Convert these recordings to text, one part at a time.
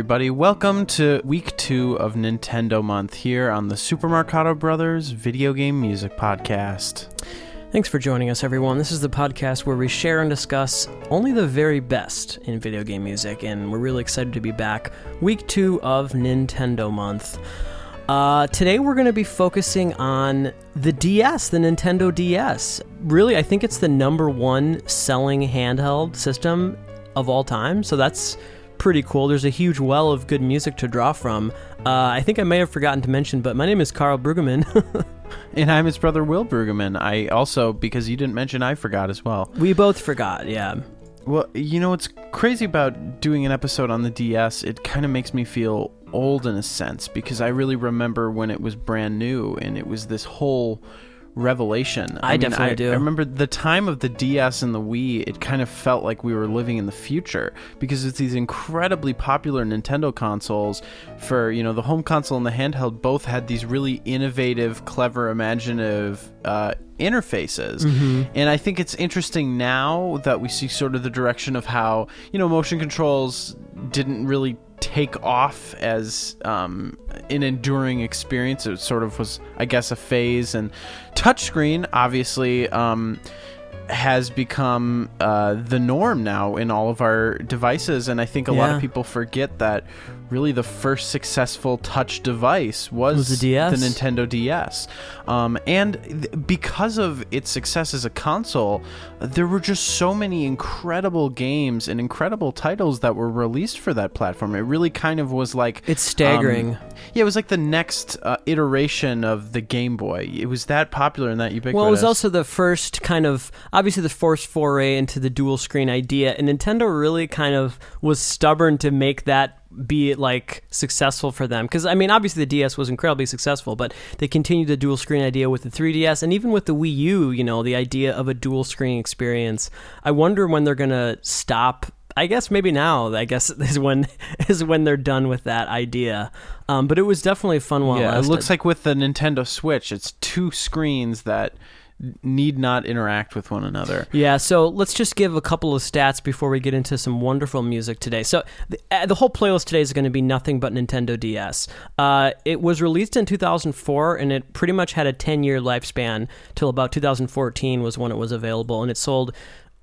everybody. Welcome to week two of Nintendo Month here on the Super Marcato Brothers Video Game Music Podcast. Thanks for joining us, everyone. This is the podcast where we share and discuss only the very best in video game music, and we're really excited to be back. Week two of Nintendo Month. Uh, today, we're going to be focusing on the DS, the Nintendo DS. Really, I think it's the number one selling handheld system of all time, so that's pretty cool. There's a huge well of good music to draw from. Uh, I think I may have forgotten to mention, but my name is Carl Brueggemann. And I'm his brother Will Brueggemann. I also, because you didn't mention, I forgot as well. we both forgot, yeah. Well, you know what's crazy about doing an episode on the DS? It kind of makes me feel old in a sense because I really remember when it was brand new and it was this whole revelation. I definitely I, do. I remember the time of the DS and the Wii, it kind of felt like we were living in the future because it's these incredibly popular Nintendo consoles for, you know, the home console and the handheld both had these really innovative, clever, imaginative uh, interfaces. And I think it's interesting now that we see sort of the direction of how, you know, motion controls didn't really take off as um, an enduring experience. It sort of was, I guess, a phase. And touchscreen, obviously, um, has become uh, the norm now in all of our devices. And I think a lot of people forget that really the first successful touch device was, Was the DS. the Nintendo DS. Um, and th- because of its success as a console, there were just so many incredible games and incredible titles that were released for that platform. It really kind of was like It's staggering. um, yeah, it was like the next uh, iteration of the Game Boy. It was that popular and that ubiquitous. Well, it was also the first kind of obviously the first foray into the dual screen idea, and Nintendo really kind of was stubborn to make that be it like successful for them. Because I mean, obviously the DS was incredibly successful, but they continued the dual screen idea with the 3DS, and even with the Wii U. You know, the idea of a dual screen experience. I wonder when they're gonna stop. I guess maybe now. I guess is when is when they're done with that idea. Um, but it was definitely fun while it yeah, it looks like with the Nintendo Switch, it's two screens that need not interact with one another. Yeah, so let's just give a couple of stats before we get into some wonderful music today. So the, uh, the whole playlist today is going to be nothing but Nintendo DS. Uh, it was released in 2004, and it pretty much had a 10-year lifespan till about 2014 was when it was available, and it sold.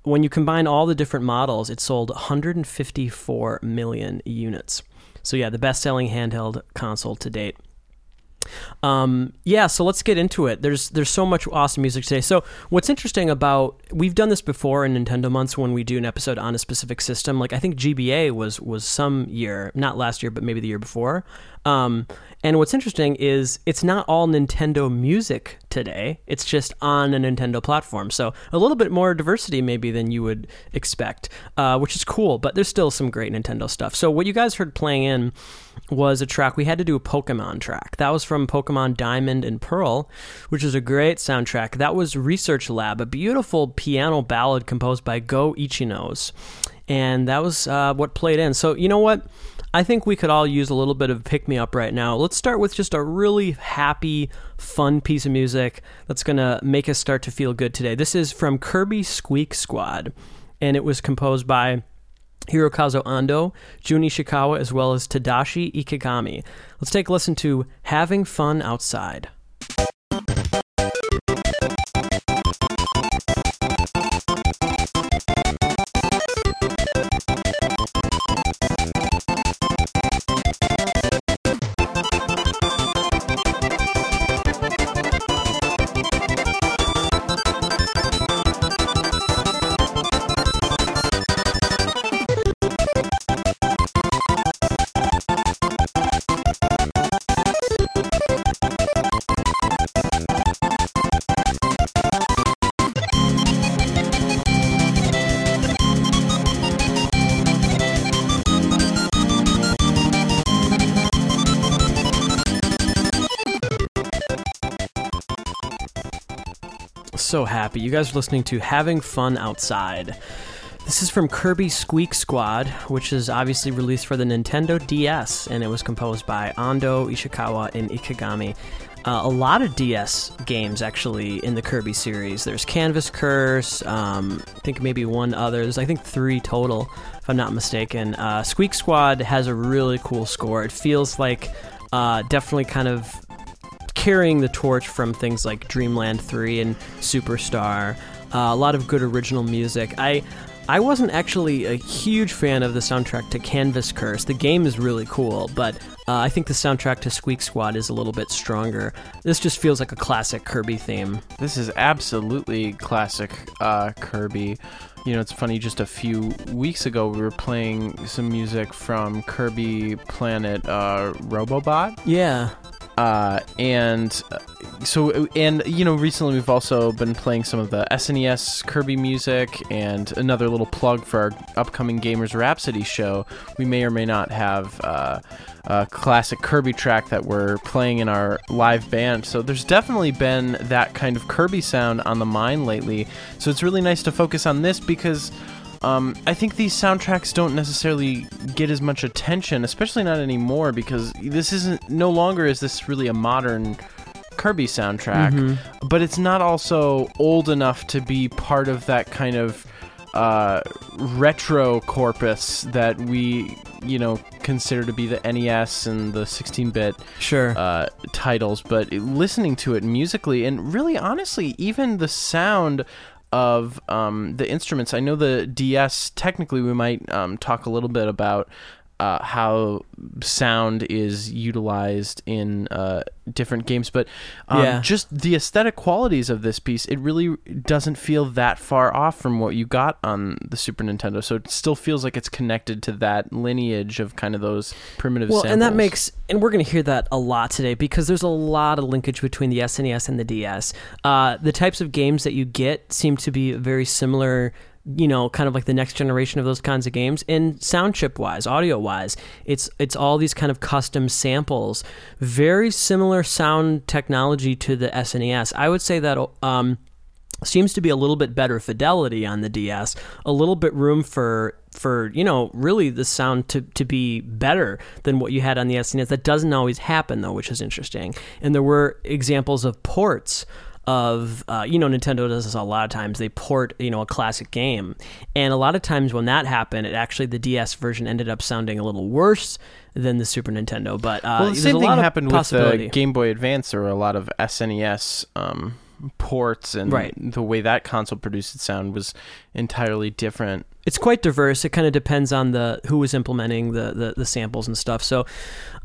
When you combine all the different models, it sold 154 million units. So yeah, the best-selling handheld console to date. Um, yeah, so let's get into it. There's there's so much awesome music today. So what's interesting about we've done this before in Nintendo months when we do an episode on a specific system. Like I think GBA was was some year, not last year, but maybe the year before. Um, and what's interesting is it's not all Nintendo music today. It's just on a Nintendo platform. So a little bit more diversity maybe than you would expect, uh, which is cool. But there's still some great Nintendo stuff. So what you guys heard playing in was a track we had to do a Pokemon track. That was from Pokemon Diamond and Pearl, which is a great soundtrack. That was Research Lab, a beautiful piano ballad composed by Go Ichinose. And that was uh, what played in. So, you know what? I think we could all use a little bit of pick me up right now. Let's start with just a really happy, fun piece of music that's to make us start to feel good today. This is from Kirby Squeak Squad, and it was composed by Hirokazu Ando, Jun Ishikawa, as well as Tadashi Ikegami. Let's take a listen to Having Fun Outside. So happy. You guys are listening to Having Fun Outside. This is from Kirby Squeak Squad, which is obviously released for the Nintendo DS, and it was composed by Ando, Ishikawa, and Ikegami. Uh, a lot of DS games actually in the Kirby series. There's Canvas Curse, um, I think maybe one other. There's I think three total, if I'm not mistaken. Uh, Squeak Squad has a really cool score. It feels like uh, definitely kind of carrying the torch from things like Dreamland 3 and Superstar. Uh, a lot of good original music. I I wasn't actually a huge fan of the soundtrack to Canvas Curse. The game is really cool, but uh, I think the soundtrack to Squeak Squad is a little bit stronger. This just feels like a classic Kirby theme. This is absolutely classic uh, Kirby. You know, it's funny, just a few weeks ago, we were playing some music from Kirby Planet uh, Robobot. Yeah. Uh, and uh, so, and you know, recently we've also been playing some of the SNES Kirby music, and another little plug for our upcoming Gamers Rhapsody show. We may or may not have uh, a classic Kirby track that we're playing in our live band. So there's definitely been that kind of Kirby sound on the mind lately. So it's really nice to focus on this because. Um, I think these soundtracks don't necessarily get as much attention, especially not anymore, because this isn't no longer is this really a modern Kirby soundtrack, Mm-hmm. but it's not also old enough to be part of that kind of uh, retro corpus that we, you know, consider to be the NES and the 16-bit Sure. uh, titles, but listening to it musically and really honestly, even the sound of um, the instruments. I know the DS. Technically, we might um, talk a little bit about. Uh, how sound is utilized in uh, different games, but um, Yeah. just the aesthetic qualities of this piece, it really doesn't feel that far off from what you got on the Super Nintendo. So it still feels like it's connected to that lineage of kind of those primitive. well, and that makes, and we're going to hear that a lot today because there's a lot of linkage between the SNES and the DS. Uh, the types of games that you get seem to be very similar. You know, kind of like the next generation of those kinds of games. And sound chip wise, audio wise, it's it's all these kind of custom samples, very similar sound technology to the SNES. I would say that. Um, seems to be a little bit better fidelity on the DS, a little bit room for for you know really the sound to to be better than what you had on the SNES. That doesn't always happen though, which is interesting. And there were examples of ports of uh, you know Nintendo does this a lot of times. They port you know a classic game, and a lot of times when that happened, it actually the DS version ended up sounding a little worse than the Super Nintendo. But uh, well, the same a thing happened with the possibility. Game Boy Advance. There were a lot of SNES um, ports, and Right. the way that console produced its sound was entirely different. it's quite diverse. It kind of depends on the who was implementing the, the, the samples and stuff. So,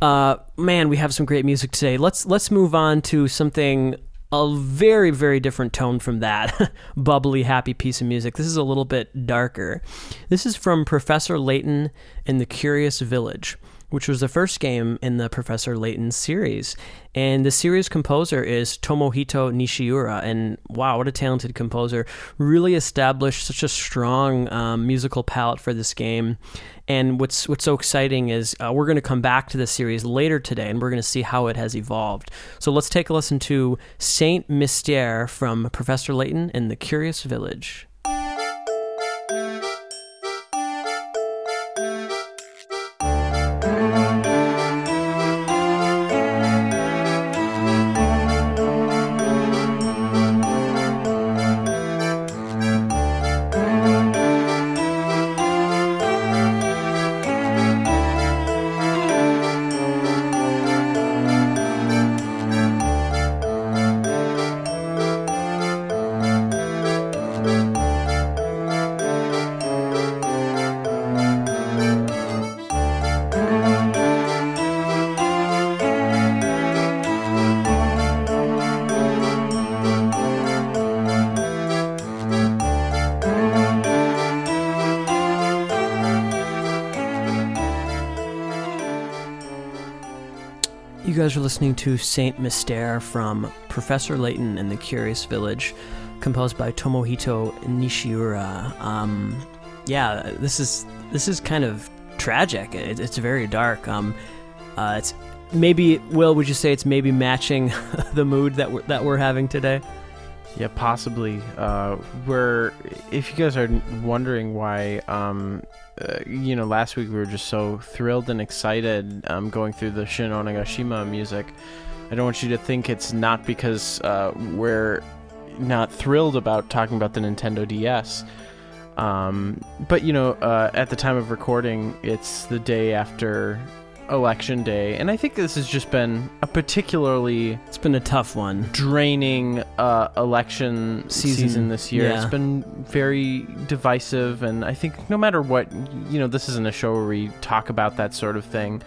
uh, man, we have some great music today. Let's let's move on to something a very very different tone from that bubbly happy piece of music. This is a little bit darker. This is from Professor Layton and the Curious Village. Which was the first game in the Professor Layton series. And the series composer is Tomohito Nishiura. And wow, what a talented composer. Really established such a strong um, musical palette for this game. And what's what's so exciting is uh, we're going to come back to the series later today, and we're going to see how it has evolved. So let's take a listen to Saint Mystère from Professor Layton and the Curious Village. Listening to Saint Mystère from Professor Layton and the Curious Village, composed by Tomohito Nishiura. Um, yeah, this is this is kind of tragic. It, it's very dark. Um, uh, it's maybe Will. Would you say it's maybe matching the mood that we're, that we're having today? Yeah, possibly. Uh, we're if you guys are wondering why, um, uh, you know, last week we were just so thrilled and excited um, going through the Shin Onagashima music. I don't want you to think it's not because uh, we're not thrilled about talking about the Nintendo DS. Um, but you know, uh, at the time of recording, it's the day after election day, and I think this has just been a particularly It's been a tough one. draining uh, election Season, season, this year. yeah. It's been very divisive, and I think no matter what, you know, this isn't a show where we talk about that sort of thing,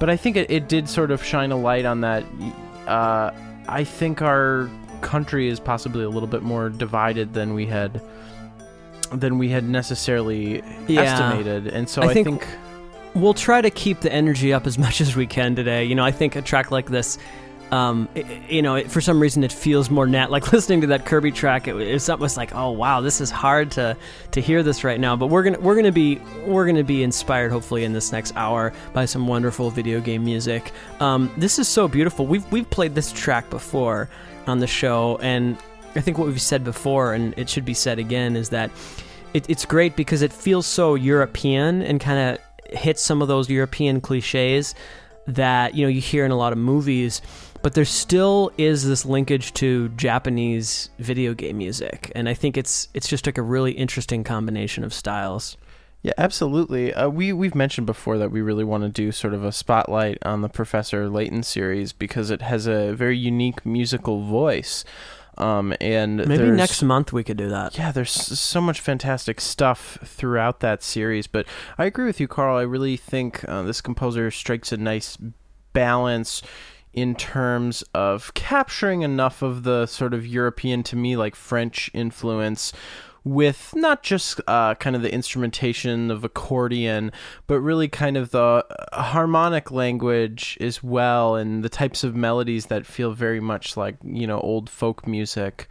but I think it, it did sort of shine a light on that. Uh, I think our country is possibly a little bit more divided than we had than we had necessarily Yeah. estimated, and so I I, think- think We'll try to keep the energy up as much as we can today. You know, I think a track like this, um, i- i- you know, it, for some reason it feels more net. Like listening to that Kirby track, it, it's almost like, oh wow, this is hard to to hear this right now. But we're gonna we're gonna be we're gonna be inspired hopefully in this next hour by some wonderful video game music. Um, this is so beautiful. We've we've played this track before on the show, and I think what we've said before, and it should be said again, is that it, it's great because it feels so European and kind of hits some of those European cliches that you know you hear in a lot of movies. But there still is this linkage to Japanese video game music, and I think it's it's just like a really interesting combination of styles. Yeah, absolutely. Uh, we we've mentioned before that we really want to do sort of a spotlight on the Professor Layton series because it has a very unique musical voice. Um, and Maybe next month we could do that. Yeah, there's so much fantastic stuff throughout that series. But I agree with you, Carl. I really think uh, this composer strikes a nice balance in terms of capturing enough of the sort of European, to me, like French influence. With not just uh, kind of the instrumentation of accordion, but really kind of the uh, harmonic language as well, and the types of melodies that feel very much like, you know, old folk music.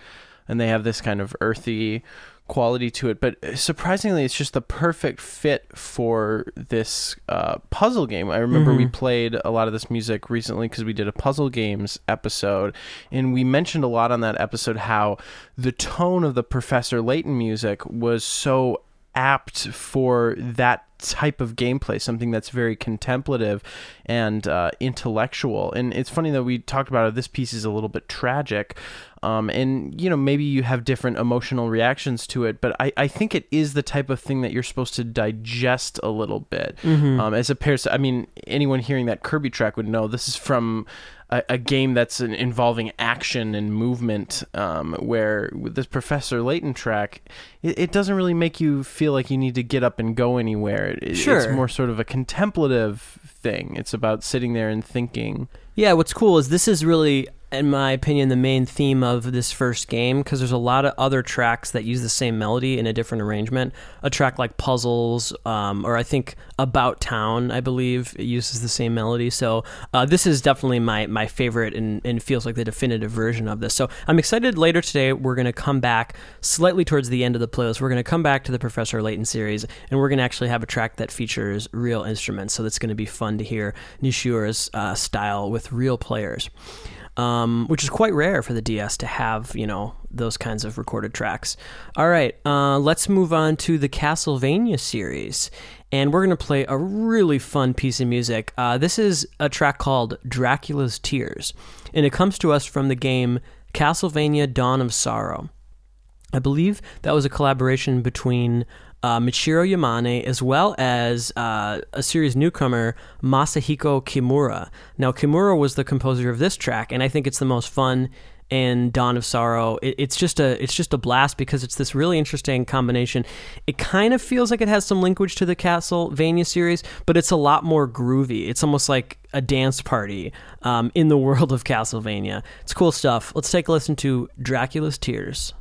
And they have this kind of earthy quality to it. But surprisingly, it's just the perfect fit for this uh, puzzle game. I remember we Mhm. played a lot of this music recently because we did a puzzle games episode, and we mentioned a lot on that episode how the tone of the Professor Layton music was so apt for that type of gameplay, something that's very contemplative and uh, intellectual. And it's funny that we talked about it. This piece is a little bit tragic. Um, and you know maybe you have different emotional reactions to it, but I, I think it is the type of thing that you're supposed to digest a little bit. Mhm. Um, as opposed to, I mean, anyone hearing that Kirby track would know this is from a, a game that's an, involving action and movement. Um, where with this Professor Layton track, it, it doesn't really make you feel like you need to get up and go anywhere. It, It's more sort of a contemplative thing. It's about sitting there and thinking. Yeah, what's cool is this is really, in my opinion, the main theme of this first game because there's a lot of other tracks that use the same melody in a different arrangement. A track like Puzzles, um, or I think About Town, I believe, uses the same melody. So uh, this is definitely my my favorite and, and feels like the definitive version of this. So I'm excited. Later today, we're going to come back slightly towards the end of the playlist. We're going to come back to the Professor Layton series, and we're going to actually have a track that features real instruments. So that's going to be fun to hear Nishiura's uh, style with real players. Um, which is quite rare for the DS to have, you know, those kinds of recorded tracks. All right, uh, let's move on to the Castlevania series, and we're gonna play a really fun piece of music. Uh, this is a track called Dracula's Tears, and it comes to us from the game Castlevania: Dawn of Sorrow. I believe that was a collaboration between uh, Michiru Yamane as well as uh, a series newcomer, Masahiko Kimura. Now, Kimura was the composer of this track, and I think it's the most fun in Dawn of Sorrow. It, it's just a it's just a blast because it's this really interesting combination. It kind of feels like it has some linkage to the Castlevania series, but it's a lot more groovy. It's almost like a dance party um, in the world of Castlevania. It's cool stuff. Let's take a listen to Dracula's Tears.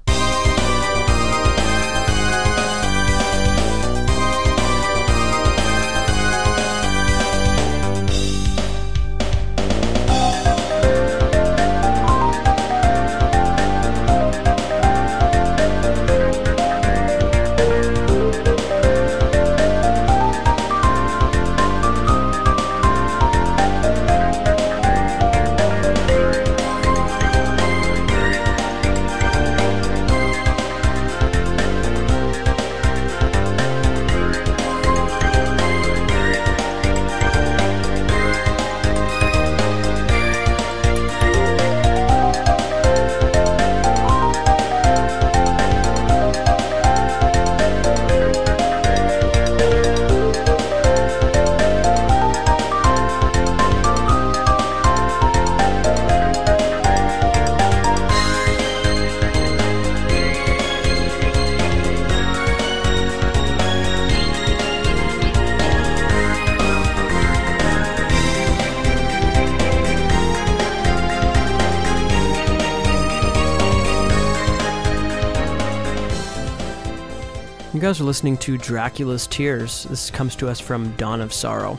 Guys are listening to Dracula's Tears. This comes to us from Dawn of Sorrow,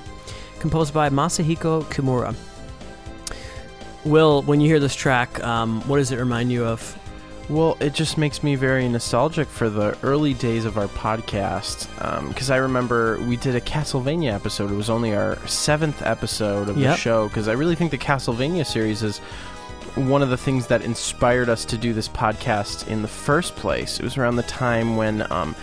composed by Masahiko Kimura. Will, when you hear this track, um, what does it remind you of? Well, it just makes me very nostalgic for the early days of our podcast. Because I remember we did a Castlevania episode. It was only our seventh episode of the show. Because I really think the Castlevania series is one of the things that inspired us to do this podcast in the first place. It was around the time when. Um,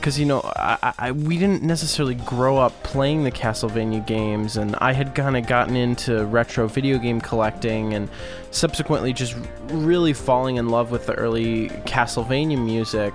because you know I, I- we didn't necessarily grow up playing the Castlevania games, and I had kind of gotten into retro video game collecting, and subsequently just really falling in love with the early Castlevania music.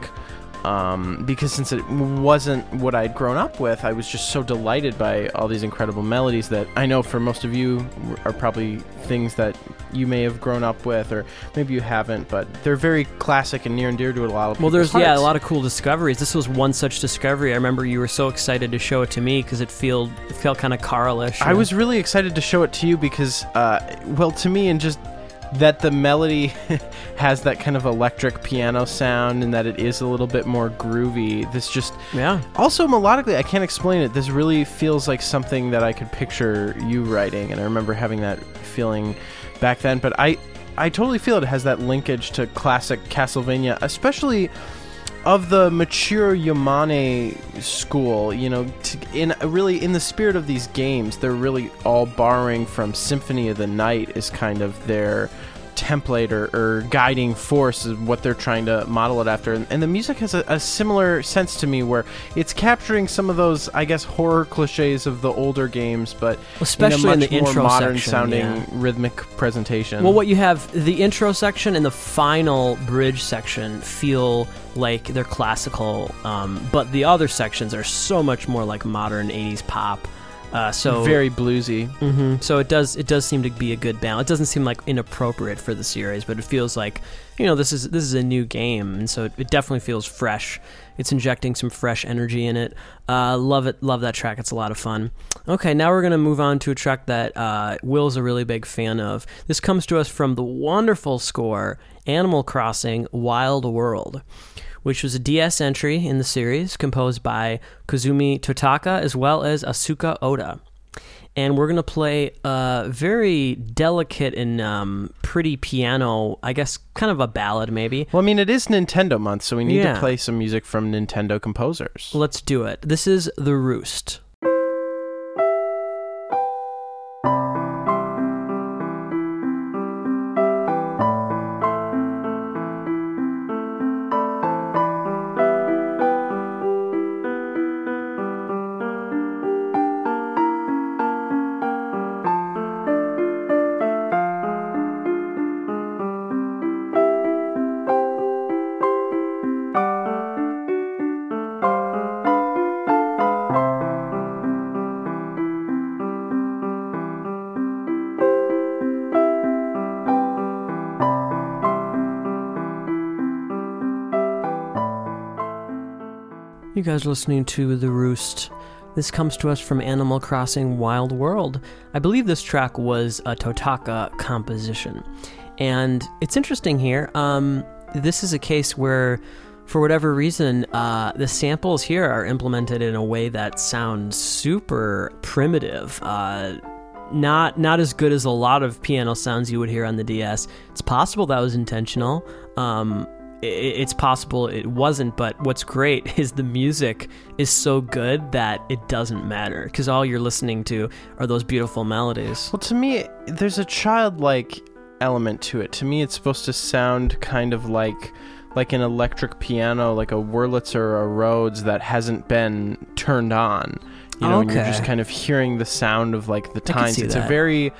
Um, because since it wasn't what I'd grown up with, I was just so delighted by all these incredible melodies that I know for most of you are probably things that you may have grown up with, or maybe you haven't, but they're very classic and near and dear to a lot of Well, there's yeah a lot of cool discoveries. This was one such discovery. I remember you were so excited to show it to me because it felt it felt kind of Carlish. I was really excited to show it to you because, uh, well, to me, and just that the melody has that kind of electric piano sound and that it is a little bit more groovy. This just yeah. also melodically, I can't explain it. This really feels like something that I could picture you writing, and I remember having that feeling back then. But I, I totally feel it has that linkage to classic Castlevania, especially of the mature Yamane school. You know, to, in really in the spirit of these games, they're really all borrowing from Symphony of the Night is kind of their template or, or guiding force is what they're trying to model it after and, and the music has a, a similar sense to me where it's capturing some of those i guess horror cliches of the older games but Especially in in a much the more intro modern section, sounding yeah. rhythmic presentation Well, what you have the intro section and the final bridge section feel like they're classical, um, but the other sections are so much more like modern '80s pop. Uh, so very bluesy hmm So it does it does seem to be a good balance. It doesn't seem like inappropriate for the series, but it feels like you know this is this is a new game, and so it, it definitely feels fresh. It's injecting some fresh energy in it. Uh, love it, love that track. It's a lot of fun. Okay, now we're gonna move on to a track that uh, Will's a really big fan of. This comes to us from the wonderful score Animal Crossing: Wild World which was a DS entry in the series composed by Kazumi Totaka as well as Asuka Oda. And we're going to play a very delicate and um, pretty piano, I guess kind of a ballad maybe. well i mean it is nintendo month so we need Yeah. to play some music from nintendo composers Let's do it. This is The Roost. Guys listening to The Roost. This comes to us from Animal Crossing Wild World. I believe this track was a Totaka composition. And it's interesting here. Um, this is a case where, for whatever reason, uh, the samples here are implemented in a way that sounds super primitive. Uh, not not as good as a lot of piano sounds you would hear on the DS. It's possible that was intentional. Um, it's possible it wasn't, but what's great is the music is so good that it doesn't matter because all you're listening to are those beautiful melodies. Well, to me, there's a childlike element to it. To me, it's supposed to sound kind of like like an electric piano, like a Wurlitzer or a Rhodes that hasn't been turned on. You know, and you're just kind of hearing the sound of like the I can tines. see It's a very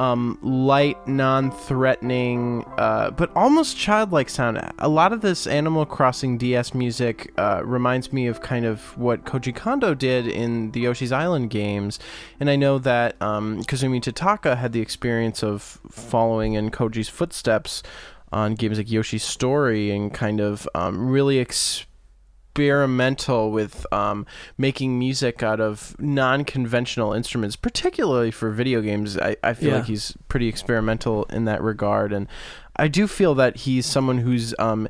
um, light, non-threatening, uh, but almost childlike sound. A lot of this Animal Crossing DS music uh, reminds me of kind of what Koji Kondo did in the Yoshi's Island games, and I know that um, Kazumi Totaka had the experience of following in Koji's footsteps on games like Yoshi's Story and kind of um, really experimental with um, making music out of non-conventional instruments, particularly for video games. I, I feel Yeah. like he's pretty experimental in that regard, and I do feel that he's someone who's um,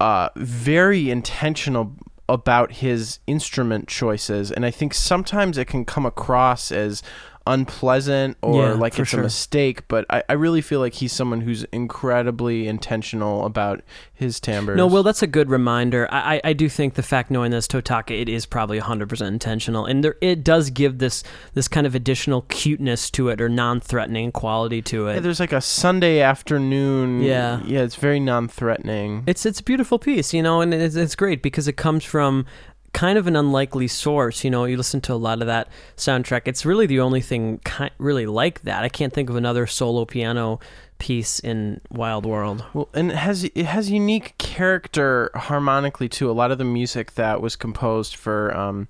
uh, very intentional about his instrument choices, and I think sometimes it can come across as unpleasant or Yeah, like it's sure. a mistake. But I, I really feel like he's someone who's incredibly intentional about his timbres. No, well, that's a good reminder. I, I, I do think the fact knowing this Totaka, it is probably 100% intentional, and there it does give this this kind of additional cuteness to it or non-threatening quality to Yeah, it. there's like a Sunday afternoon. Yeah. yeah, it's very non-threatening. It's it's a beautiful piece, you know, and it's, it's great because it comes from kind of an unlikely source. You know, you listen to a lot of that soundtrack. It's really the only thing really like that. I can't think of another solo piano piece in Wild World. Well, and it has it has unique character harmonically too. A lot of the music that was composed for um,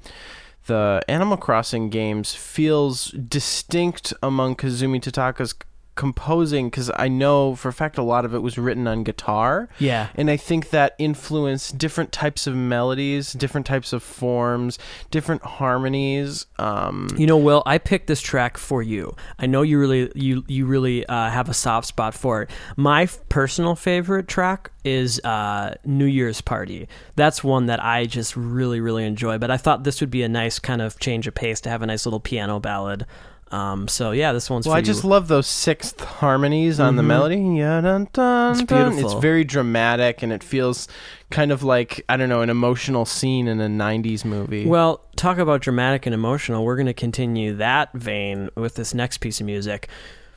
the Animal Crossing games feels distinct among Kazumi Totaka's composing because I know for a fact a lot of it was written on guitar. Yeah. And I think that influenced different types of melodies, different types of forms, different harmonies. Um, You know, Will, I picked this track for you. I know you really you you really uh, have a soft spot for it. My f- personal favorite track is uh, New Year's Party. That's one that I just really really enjoy. But I thought this would be a nice kind of change of pace to have a nice little piano ballad. Um, so yeah, this one's well, I you. just love those sixth harmonies on the melody. Yeah, dun, dun, It's dun. beautiful. It's very dramatic, and it feels kind of like I don't know an emotional scene in a '90s movie. Well, talk about dramatic and emotional. We're going to continue that vein with this next piece of music.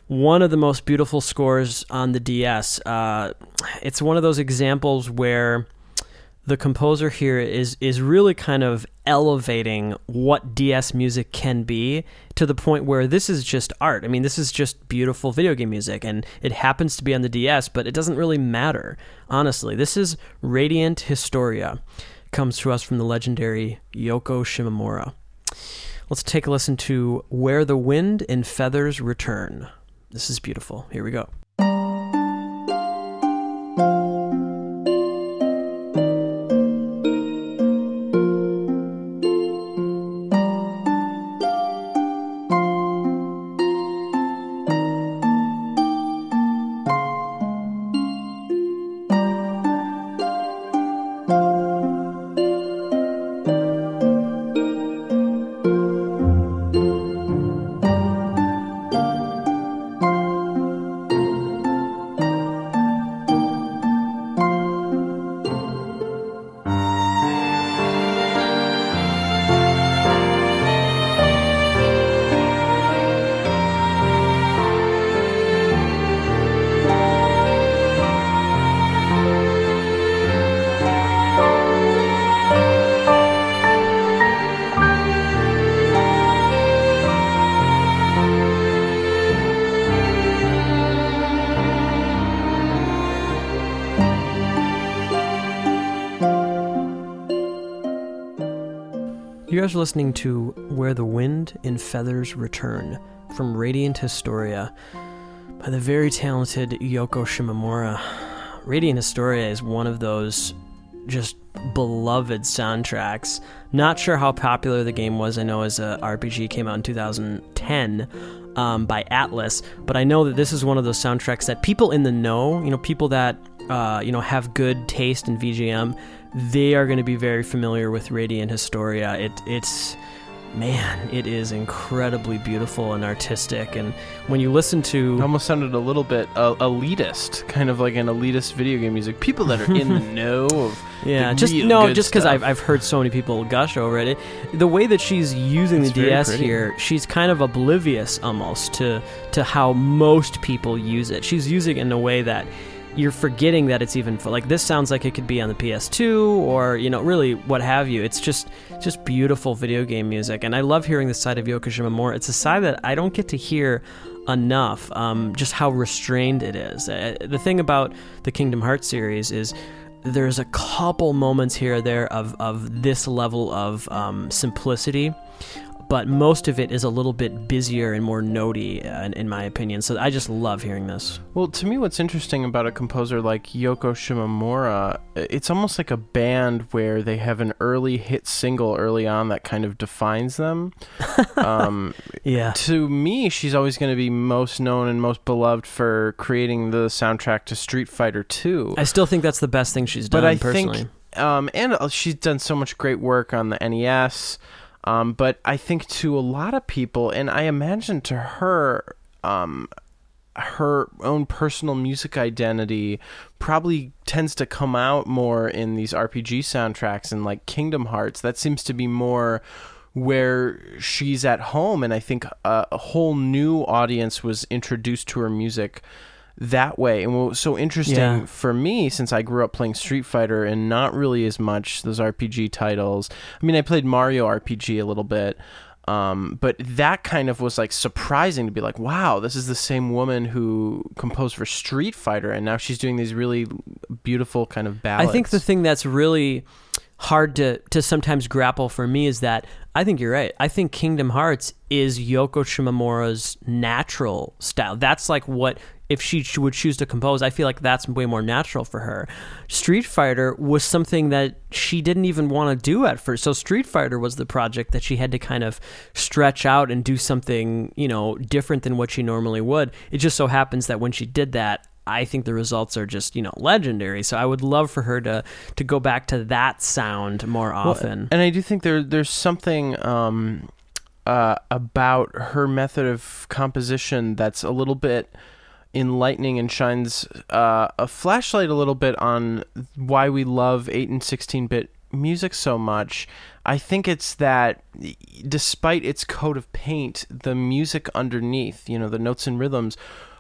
One of the most beautiful scores on the DS. Uh, it's one of those examples where the composer here is is really kind of elevating what DS music can be to the point where this is just art. I mean, this is just beautiful video game music and it happens to be on the DS, but it doesn't really matter. Honestly, this is Radiant Historia. Comes to us from the legendary Yoko Shimomura. Let's take a listen to Where the Wind and Feathers Return. This is beautiful. Here we go. Listening to Where the Wind and Feathers Return from Radiant Historia by the very talented Yoko Shimomura. Radiant Historia is one of those just beloved soundtracks. Not sure how popular the game was. I know as a RPG came out in 2010 um, by Atlus, but I know that this is one of those soundtracks that people in the know, you know, people that uh, you know have good taste in VGM, they are going to be very familiar with Radiant Historia. It it's man, it is incredibly beautiful and artistic, and when you listen to It almost sounded a little bit uh, elitist, kind of like an elitist video game music. People that are in the know of Yeah, just no, just because. I've, I've heard so many people gush over it. it the way that she's using It's the DS pretty. here, she's kind of oblivious almost to to how most people use it. She's using it in a way that you're forgetting that it's even for like this sounds like it could be on the PS2 or you know really what have you. It's just just beautiful video game music, and I love hearing the side of Yoko more. It's a side that I don't get to hear enough. Um, just how restrained it is. Uh, the thing about the Kingdom Hearts series is there's a couple moments here or there of, of this level of um, simplicity, but most of it is a little bit busier and more notey, uh, in, in my opinion. So I just love hearing this. Well, to me, what's interesting about a composer like Yoko Shimomura, it's almost like a band where they have an early hit single early on that kind of defines them. um, Yeah. to me, she's always going to be most known and most beloved for creating the soundtrack to Street Fighter 2. I still think that's the best thing she's done, but I personally. think um, and uh, she's done so much great work on the NES. Um, but I think to a lot of people, and I imagine to her, um, her own personal music identity probably tends to come out more in these RPG soundtracks and like Kingdom Hearts. That seems to be more where she's at home, and I think a, a whole new audience was introduced to her music that way. And what was so interesting Yeah. for me, since I grew up playing Street Fighter and not really as much those RPG titles. I mean, I played Mario RPG a little bit. Um, but that kind of was like surprising to be like, wow, this is the same woman who composed for Street Fighter, and now she's doing these really beautiful kind of ballads. I think the thing that's really hard to to sometimes grapple for me is that I think you're right. I think Kingdom Hearts is Yoko Shimomura's natural style. That's like what if she would choose to compose, I feel like that's way more natural for her. Street Fighter was something that she didn't even want to do at first. So Street Fighter was the project that she had to kind of stretch out and do something, you know, different than what she normally would. It just so happens that when she did that, I think the results are just you know legendary. So I would love for her to to go back to that sound more often. and I do think there there's something um, uh, about her method of composition that's a little bit enlightening and shines uh, a flashlight a little bit on why we love 8 and 16 bit music so much. I think it's that despite its coat of paint, the music underneath, you know, the notes and rhythms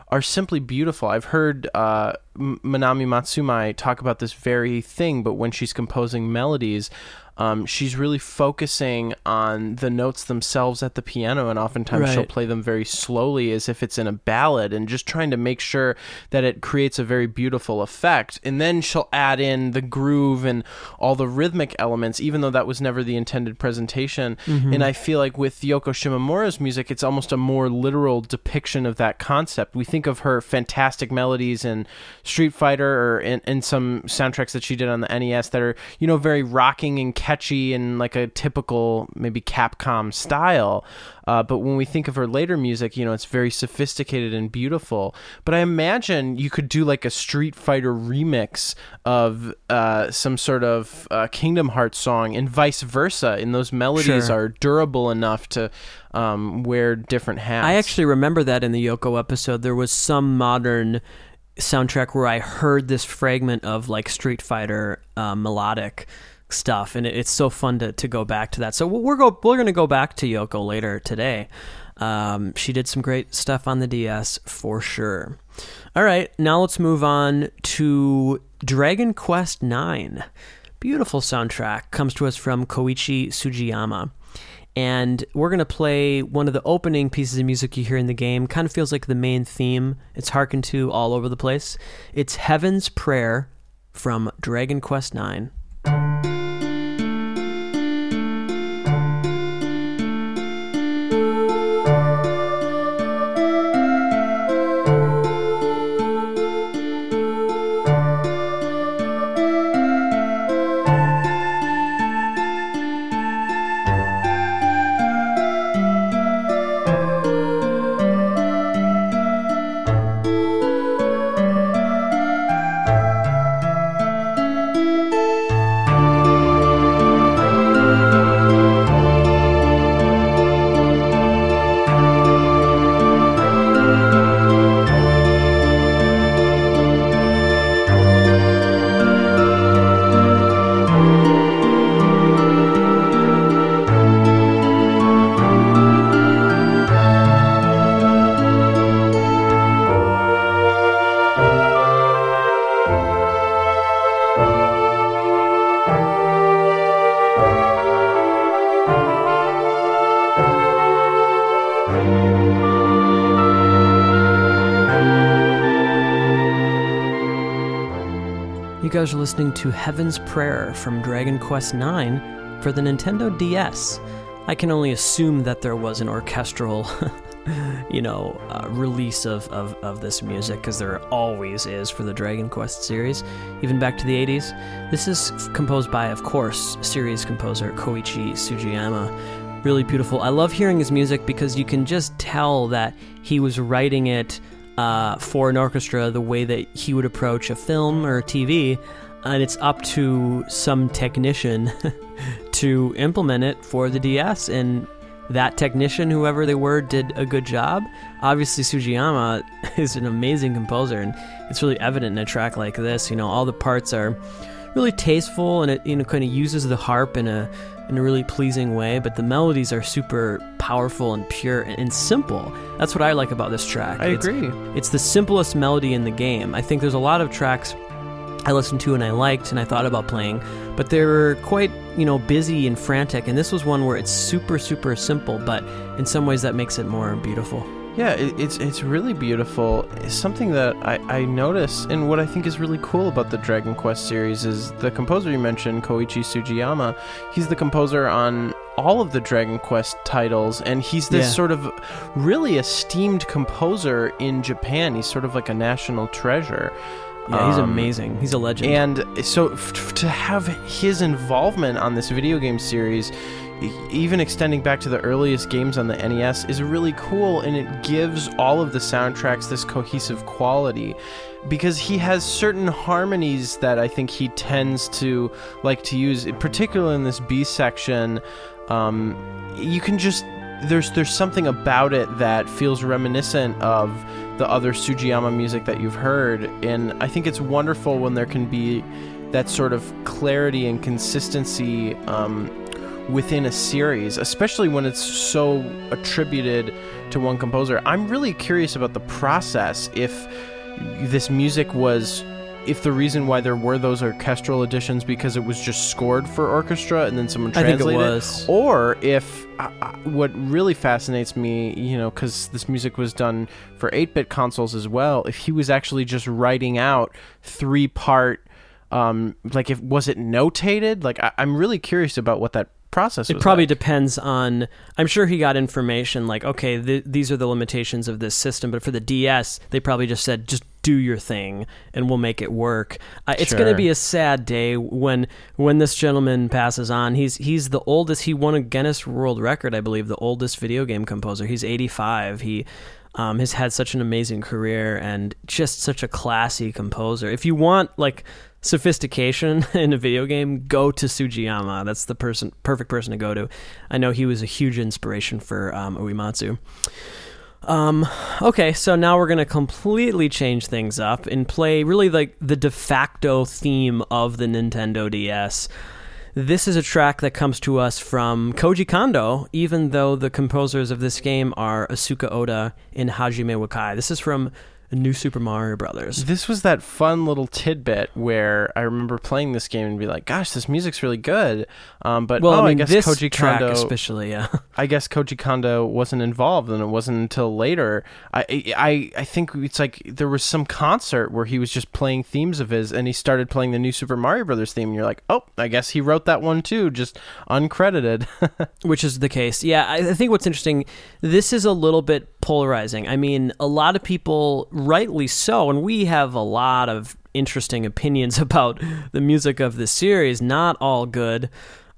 are simply beautiful. I've heard uh, Manami Matsumae talk about this very thing, but when she's composing melodies, um, she's really focusing on the notes themselves at the piano, and oftentimes she'll play them very slowly as if it's in a ballad, and just trying to make sure that it creates a very beautiful effect. And then she'll add in the groove and all the rhythmic elements, even though that was never the intended presentation. And I feel like with Yoko Shimomura's music, it's almost a more literal depiction of that concept. We think of her fantastic melodies in Street Fighter or in, in some soundtracks that she did on the NES that are, you know, very rocking and catchy and like a typical maybe Capcom style. Uh, but when we think of her later music, you know, it's very sophisticated and beautiful. But I imagine you could do like a Street Fighter remix of uh, some sort of uh, Kingdom Hearts song and vice versa. And those melodies Sure. are durable enough to um, wear different hats. I actually remember that in the Yoko episode, there was some modern soundtrack where I heard this fragment of like Street Fighter uh, melodic stuff, and it, it's so fun to, to go back to that. So we're go we're gonna go back to Yoko later today. Um, she did some great stuff on the DS for sure. All right, now let's move on to Dragon Quest Nine. Beautiful soundtrack comes to us from Koichi Sugiyama and we're going to play one of the opening pieces of music you hear in the game. Kind of feels like the main theme. It's harkened to all over the place. It's Heaven's Prayer from Dragon Quest IX. To Heaven's Prayer from Dragon Quest IX for the Nintendo DS. I can only assume that there was an orchestral, you know, uh, release of, of, of this music, because there always is for the Dragon Quest series, even back to the 80s. This is composed by, of course, series composer Koichi Sugiyama. Really beautiful. I love hearing his music because you can just tell that he was writing it uh, for an orchestra the way that he would approach a film or a TV. And it's up to some technician to implement it for the DS. And that technician, whoever they were, did a good job. Obviously, Sugiyama is an amazing composer, and it's really evident in a track like this. You know, all the parts are really tasteful, and it you know kind of uses the harp in a in a really pleasing way. But the melodies are super powerful and pure and simple. That's what I like about this track. I It's- agree. it's the simplest melody in the game. I think there's a lot of tracks I listened to and I liked and I thought about playing, but they were quite, you know, busy and frantic. And this was one where it's super, super simple, but in some ways that makes it more beautiful. Yeah, it, it's it's really beautiful. It's something that I, I notice, and what I think is really cool about the Dragon Quest series is the composer you mentioned, Koichi Sugiyama. He's the composer on all of the Dragon Quest titles, and he's this Yeah. sort of really esteemed composer in Japan. He's sort of like a national treasure. Yeah, he's Um, amazing. He's a legend. And so f- to have his involvement on this video game series, even extending back to the earliest games on the NES, is really cool and it gives all of the soundtracks this cohesive quality. Because he has certain harmonies that I think he tends to like to use, particularly in this B section. Um, you can just there's there's something about it that feels reminiscent of the other Sugiyama music that you've heard, and I think it's wonderful when there can be that sort of clarity and consistency um, within a series, especially when it's so attributed to one composer. I'm really curious about the process if this music was if the reason why there were those orchestral editions because it was just scored for orchestra and then someone it translated was. or if uh, what really fascinates me, you know, because this music was done for 8 bit consoles as well, if he was actually just writing out three part, um, like, if was it notated? Like, I, I'm really curious about what that process It probably like. depends on. I'm sure he got information like, okay, th- these are the limitations of this system, but for the DS, they probably just said, just do your thing, and we'll make it work. Uh, it's going to be a sad day when when this gentleman passes on. He's he's the oldest. He won a Guinness World Record, I believe, the oldest video game composer. He's 85. He um, has had such an amazing career and just such a classy composer. If you want like sophistication in a video game, go to Sugiyama. That's the person, perfect person to go to. I know he was a huge inspiration for um, Uematsu. Um, okay, so now we're gonna completely change things up and play really like the de facto theme of the Nintendo DS. This is a track that comes to us from Koji Kondo, even though the composers of this game are Asuka Oda and Hajime Wakai. This is from New Super Mario Brothers. This was that fun little tidbit where I remember playing this game and be like, "Gosh, this music's really good." Um, but Well, oh, I mean, guess this Koji track Kondo, especially, yeah. I guess Koji Kondo wasn't involved, and it wasn't until later. I, I, I think it's like there was some concert where he was just playing themes of his, and he started playing the new Super Mario Brothers theme, and you're like, oh, I guess he wrote that one too, just uncredited. which is the case. Yeah, I, I think what's interesting, this is a little bit polarizing. I mean, a lot of people, rightly so, and we have a lot of interesting opinions about the music of this series, not all good.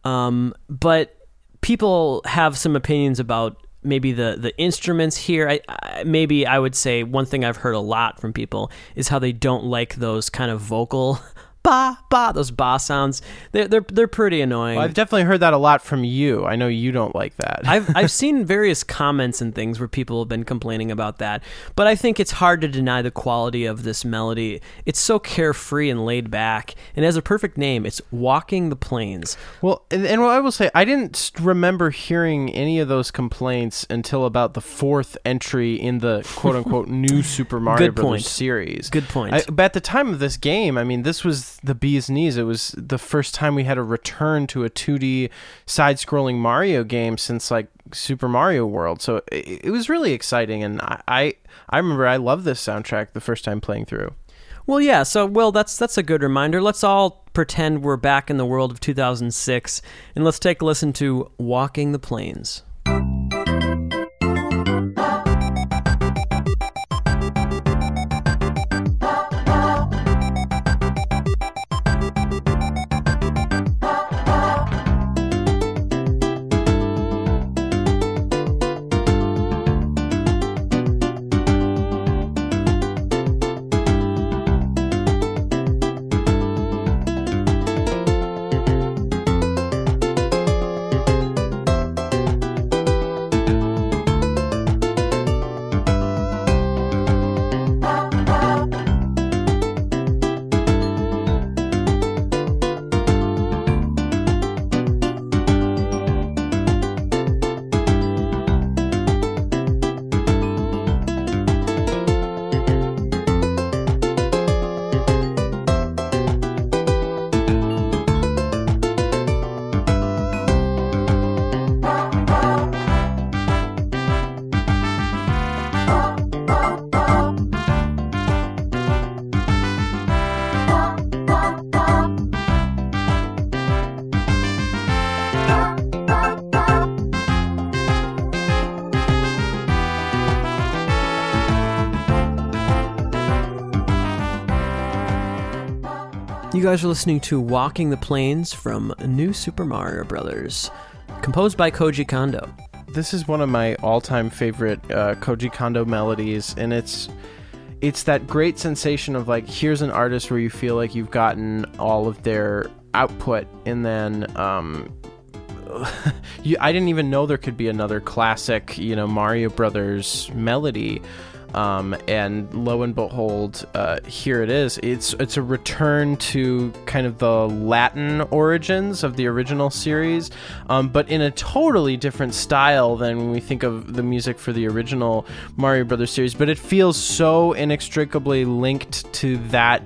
Um, but people have some opinions about maybe the the instruments here. I, I maybe I would say one thing I've heard a lot from people is how they don't like those kind of vocal ba ba those ba sounds. They're they're they're pretty annoying. Well, I've definitely heard that a lot from you. I know you don't like that. I've I've seen various comments and things where people have been complaining about that, but I think it's hard to deny the quality of this melody. It's so carefree and laid back, and has a perfect name. It's "Walking the Plains." Well, and, and what I will say, I didn't remember hearing any of those complaints until about the fourth entry in the quote unquote new Super Mario Good Brothers point. series. Good point. I, but at the time of this game, I mean, this was the bee's knees. It was the first time we had a return to a 2D side scrolling Mario game since like Super Mario World. So it, it was really exciting. And I, I, I remember I loved this soundtrack the first time playing through. Well, yeah. So, well, that's that's a good reminder. Let's all pretend we're back in the world of 2006, and let's take a listen to "Walking the Plains." Guys are listening to Walking the Plains from New Super Mario Brothers, composed by Koji Kondo. This is one of my all-time favorite uh, Koji Kondo melodies, and it's it's that great sensation of like here's an artist where you feel like you've gotten all of their output, and then um, you, I didn't even know there could be another classic, you know, Mario Brothers melody. Um, and lo and behold, uh, here it is. It's it's a return to kind of the Latin origins of the original series, um, but in a totally different style than when we think of the music for the original Mario Brothers series. But it feels so inextricably linked to that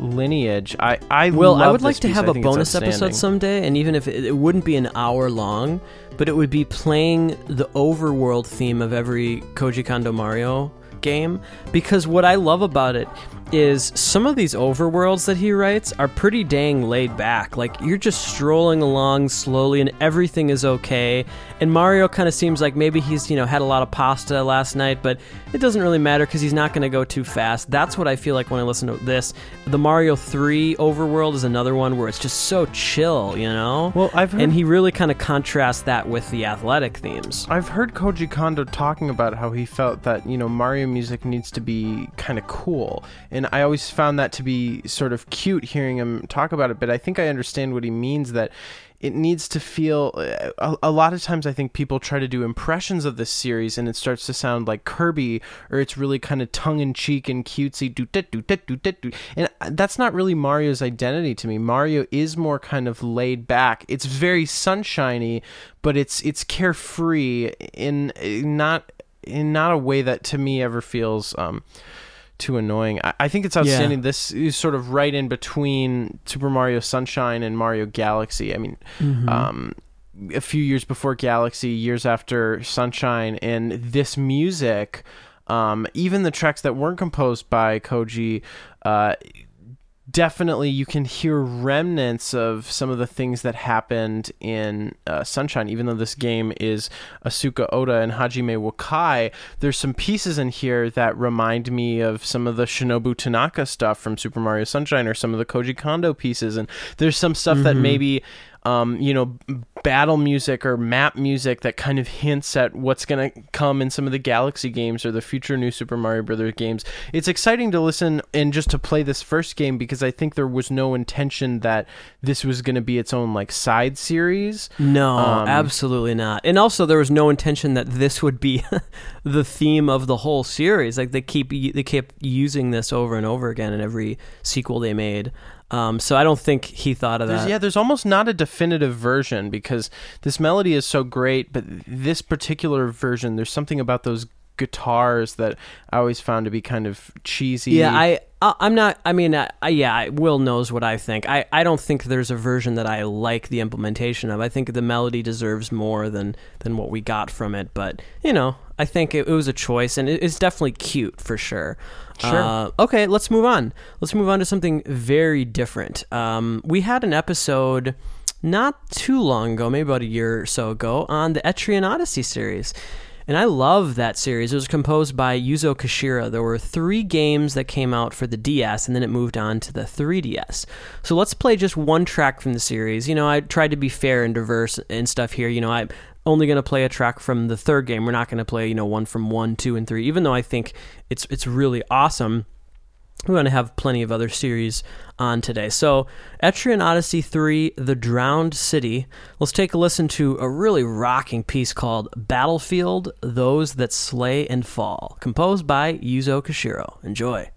lineage. I I Well, I would like to piece. have a bonus episode someday, and even if it, it wouldn't be an hour long, but it would be playing the overworld theme of every Koji Kondo Mario game. Because what I love about it is some of these overworlds that he writes are pretty dang laid back. Like you're just strolling along slowly, and everything is okay. And Mario kind of seems like maybe he's you know had a lot of pasta last night, but it doesn't really matter because he's not going to go too fast. That's what I feel like when I listen to this. The Mario 3 overworld is another one where it's just so chill, you know? Well, I've heard and he really kind of contrasts that with the athletic themes. I've heard Koji Kondo talking about how he felt that, you know, Mario music needs to be kind of cool. And I always found that to be sort of cute hearing him talk about it, but I think I understand what he means that it needs to feel a, a lot of times I think people try to do impressions of this series and it starts to sound like Kirby or it's really kind of tongue in cheek and cutesy do do do do do and that's not really Mario's identity to me. Mario is more kind of laid back. It's very sunshiny, but it's it's carefree in not in not a way that to me ever feels um too annoying. I, I think it's outstanding. This is sort of right in between Super Mario Sunshine and Mario Galaxy. I mean, um, a few years before Galaxy, years after Sunshine, and this music, um, even the tracks that weren't composed by Koji, uh, definitely you can hear remnants of some of the things that happened in uh, Sunshine. Even though this game is Asuka Oda and Hajime Wakai, there's some pieces in here that remind me of some of the Shinobu Tanaka stuff from Super Mario Sunshine or some of the Koji Kondo pieces. And there's some stuff that maybe. Um, you know, battle music or map music that kind of hints at what's going to come in some of the Galaxy games or the future new Super Mario Brothers games. It's exciting to listen and just to play this first game because I think there was no intention that this was going to be its own like side series. No, Um, absolutely not. And also, there was no intention that this would be the theme of the whole series. Like they keep they kept using this over and over again in every sequel they made. Um, so I don't think he thought of There's, that. yeah, there's almost not a definitive version because this melody is so great, but this particular version, there's something about those guitars that I always found to be kind of cheesy. Yeah, I, I I'm not. I mean, I, I, yeah, Will knows what I think. I, I don't think there's a version that I like the implementation of. I think the melody deserves more than than what we got from it. But you know, I think it, it was a choice, and it, it's definitely cute for sure. Sure. Uh, okay, let's move on. Let's move on to something very different. Um, we had an episode not too long ago, maybe about a year or so ago, on the Etrian Odyssey series. And I love that series. It was composed by Yuzo Koshiro. There were three games that came out for the DS, and then it moved on to the 3DS. So let's play just one track from the series. You know, I tried to be fair and diverse and stuff here. You know, I'm only going to play a track from the third game. We're not going to play, you know, one from one, two, and three, even though I think it's it's really awesome. We're going to have plenty of other series on today. So, Etrian Odyssey 3 The Drowned City. Let's take a listen to a really rocking piece called Battlefield Those That Slay and Fall, composed by Yuzo Koshiro. Enjoy.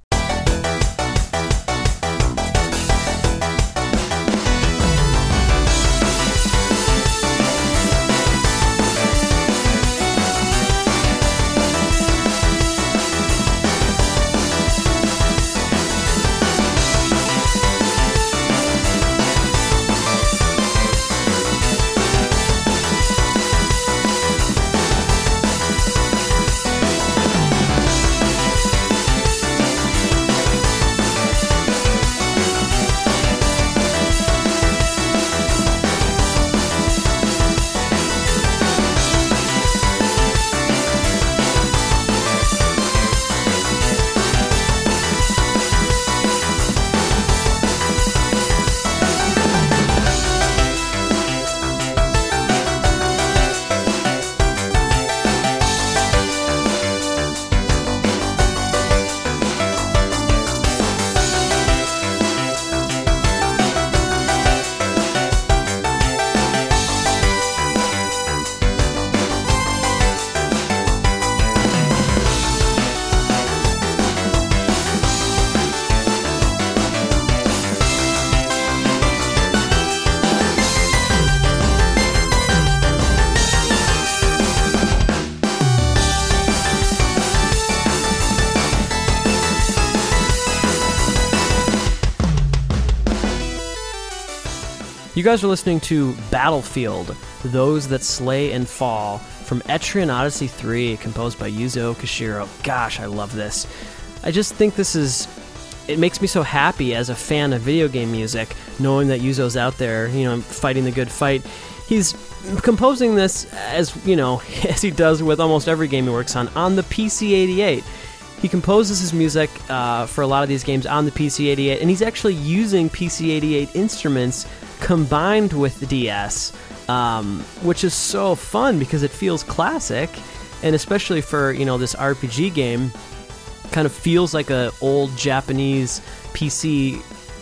Guys are listening to Battlefield, Those That Slay and Fall, from Etrian Odyssey 3, composed by Yuzo Koshiro. Gosh, I love this. I just think this is. It makes me so happy as a fan of video game music, knowing that Yuzo's out there, you know, fighting the good fight. He's composing this as, you know, as he does with almost every game he works on, on the PC 88. He composes his music uh, for a lot of these games on the PC 88, and he's actually using PC 88 instruments combined with the DS, um, which is so fun because it feels classic, and especially for you know this RPG game, kind of feels like a old Japanese PC,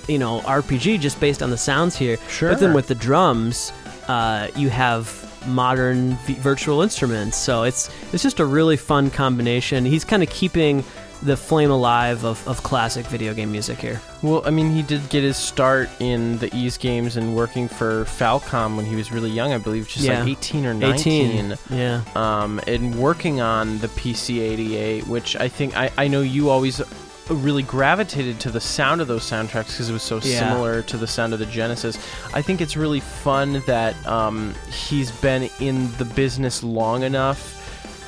you know RPG just based on the sounds here. Sure. But then with the drums, uh, you have modern v- virtual instruments, so it's it's just a really fun combination. He's kind of keeping the flame alive of, of classic video game music here. Well, I mean, he did get his start in the Ys games and working for Falcom when he was really young, I believe, just Yeah. like 18 or 19. 18. Yeah. Um, and working on the PC-88, which I think I, I know you always really gravitated to the sound of those soundtracks because it was so Yeah. similar to the sound of the Genesis. I think it's really fun that um, he's been in the business long enough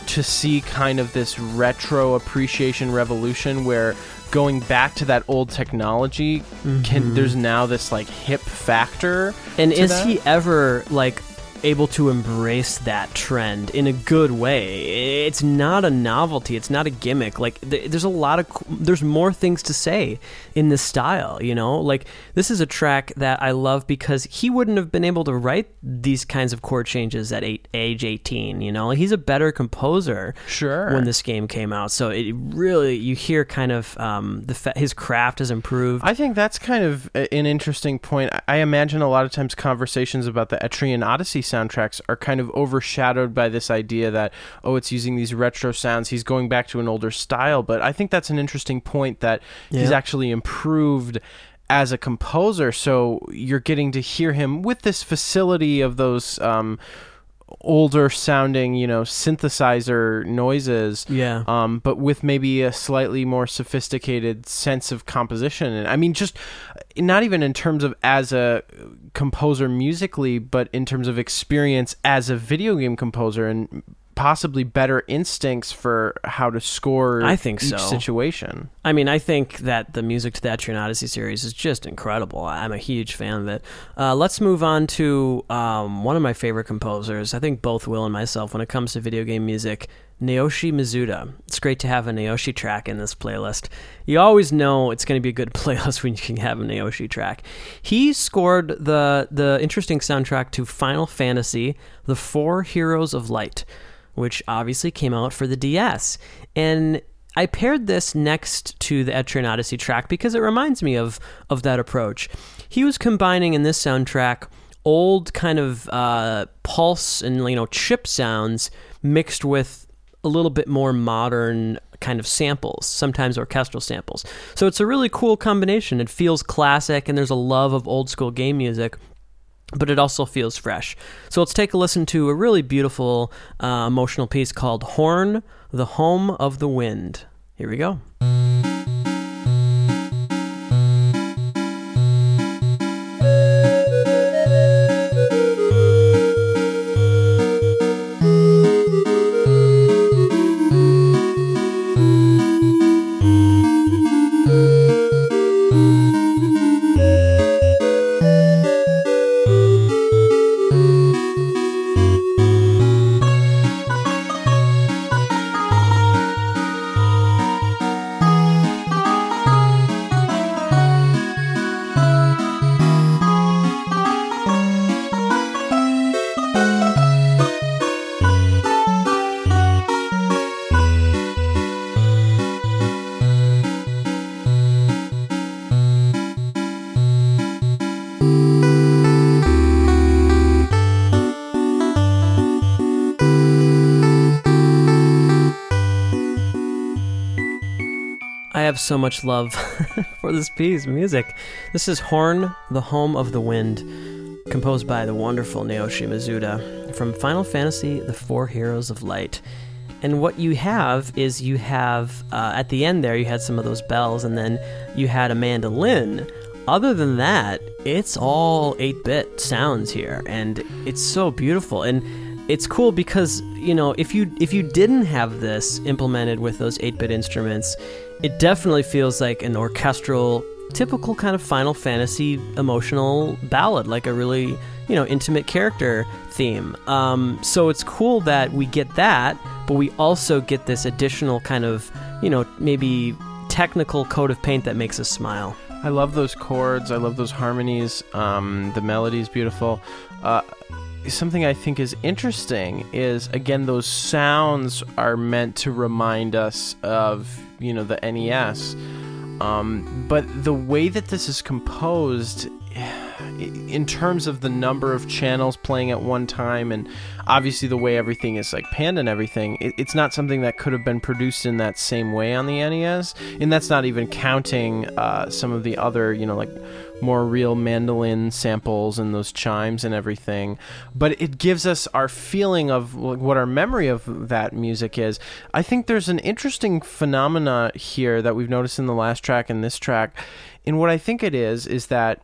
to see kind of this retro appreciation revolution where going back to that old technology can mm-hmm. there's now this like hip factor And is that. he ever like able to embrace that trend in a good way? It's not a novelty. It's not a gimmick. Like th- there's a lot of there's more things to say in this style. You know, like this is a track that I love because he wouldn't have been able to write these kinds of chord changes at eight, age 18. You know, he's a better composer sure when this game came out. So it really you hear kind of um, the fa- his craft has improved. I think that's kind of an interesting point. I- I imagine a lot of times conversations about the Etrian Odyssey soundtracks are kind of overshadowed by this idea that, oh, it's using these retro sounds. He's going back to an older style. But I think that's an interesting point that he's actually improved as a composer. So you're getting to hear him with this facility of those. Um, older sounding you know synthesizer noises yeah. um, but with maybe a slightly more sophisticated sense of composition. And I mean, just not even in terms of as a composer musically, but in terms of experience as a video game composer and possibly better instincts for how to score I think each so. situation. I mean, I think that the music to the Etrian Odyssey series is just incredible. I'm a huge fan of it. Uh, let's move on to um, one of my favorite composers. I think both Will and myself, when it comes to video game music, Naoshi Mizuta. It's great to have a Naoshi track in this playlist. You always know it's going to be a good playlist when you can have a Naoshi track. He scored the the interesting soundtrack to Final Fantasy: The Four Heroes of Light, which obviously came out for the DS. And I paired this next to the Etrian Odyssey track because it reminds me of of that approach. He was combining in this soundtrack old kind of uh, pulse and you know chip sounds mixed with a little bit more modern kind of samples, sometimes orchestral samples. So it's a really cool combination. It feels classic, and there's a love of old school game music but it also feels fresh. So let's take a listen to a really beautiful uh, emotional piece called Horn, the Home of the Wind. Here we go. So much love for this piece music. This is Horn, the Home of the Wind, composed by the wonderful Naoshi Mizuta from Final Fantasy The Four Heroes of Light. And what you have is you have, uh, at the end there, you had some of those bells, and then you had a mandolin other than that, it's all 8 bit sounds here, and it's so beautiful. And it's cool because you know if you if you didn't have this implemented with those 8-bit instruments it definitely feels like an orchestral typical kind of final fantasy emotional ballad like a really you know intimate character theme um, so it's cool that we get that but we also get this additional kind of you know maybe technical coat of paint that makes us smile I love those chords. I love those harmonies. Um, the melody's beautiful. Uh, something I think is interesting is again those sounds are meant to remind us of you know the NES, um, but the way that this is composed. In terms of the number of channels playing at one time, and obviously the way everything is like panned and everything, it, it's not something that could have been produced in that same way on the NES. And that's not even counting uh, some of the other, you know, like more real mandolin samples and those chimes and everything. But it gives us our feeling of what our memory of that music is. I think there's an interesting phenomena here that we've noticed in the last track and this track. And what I think it is, is that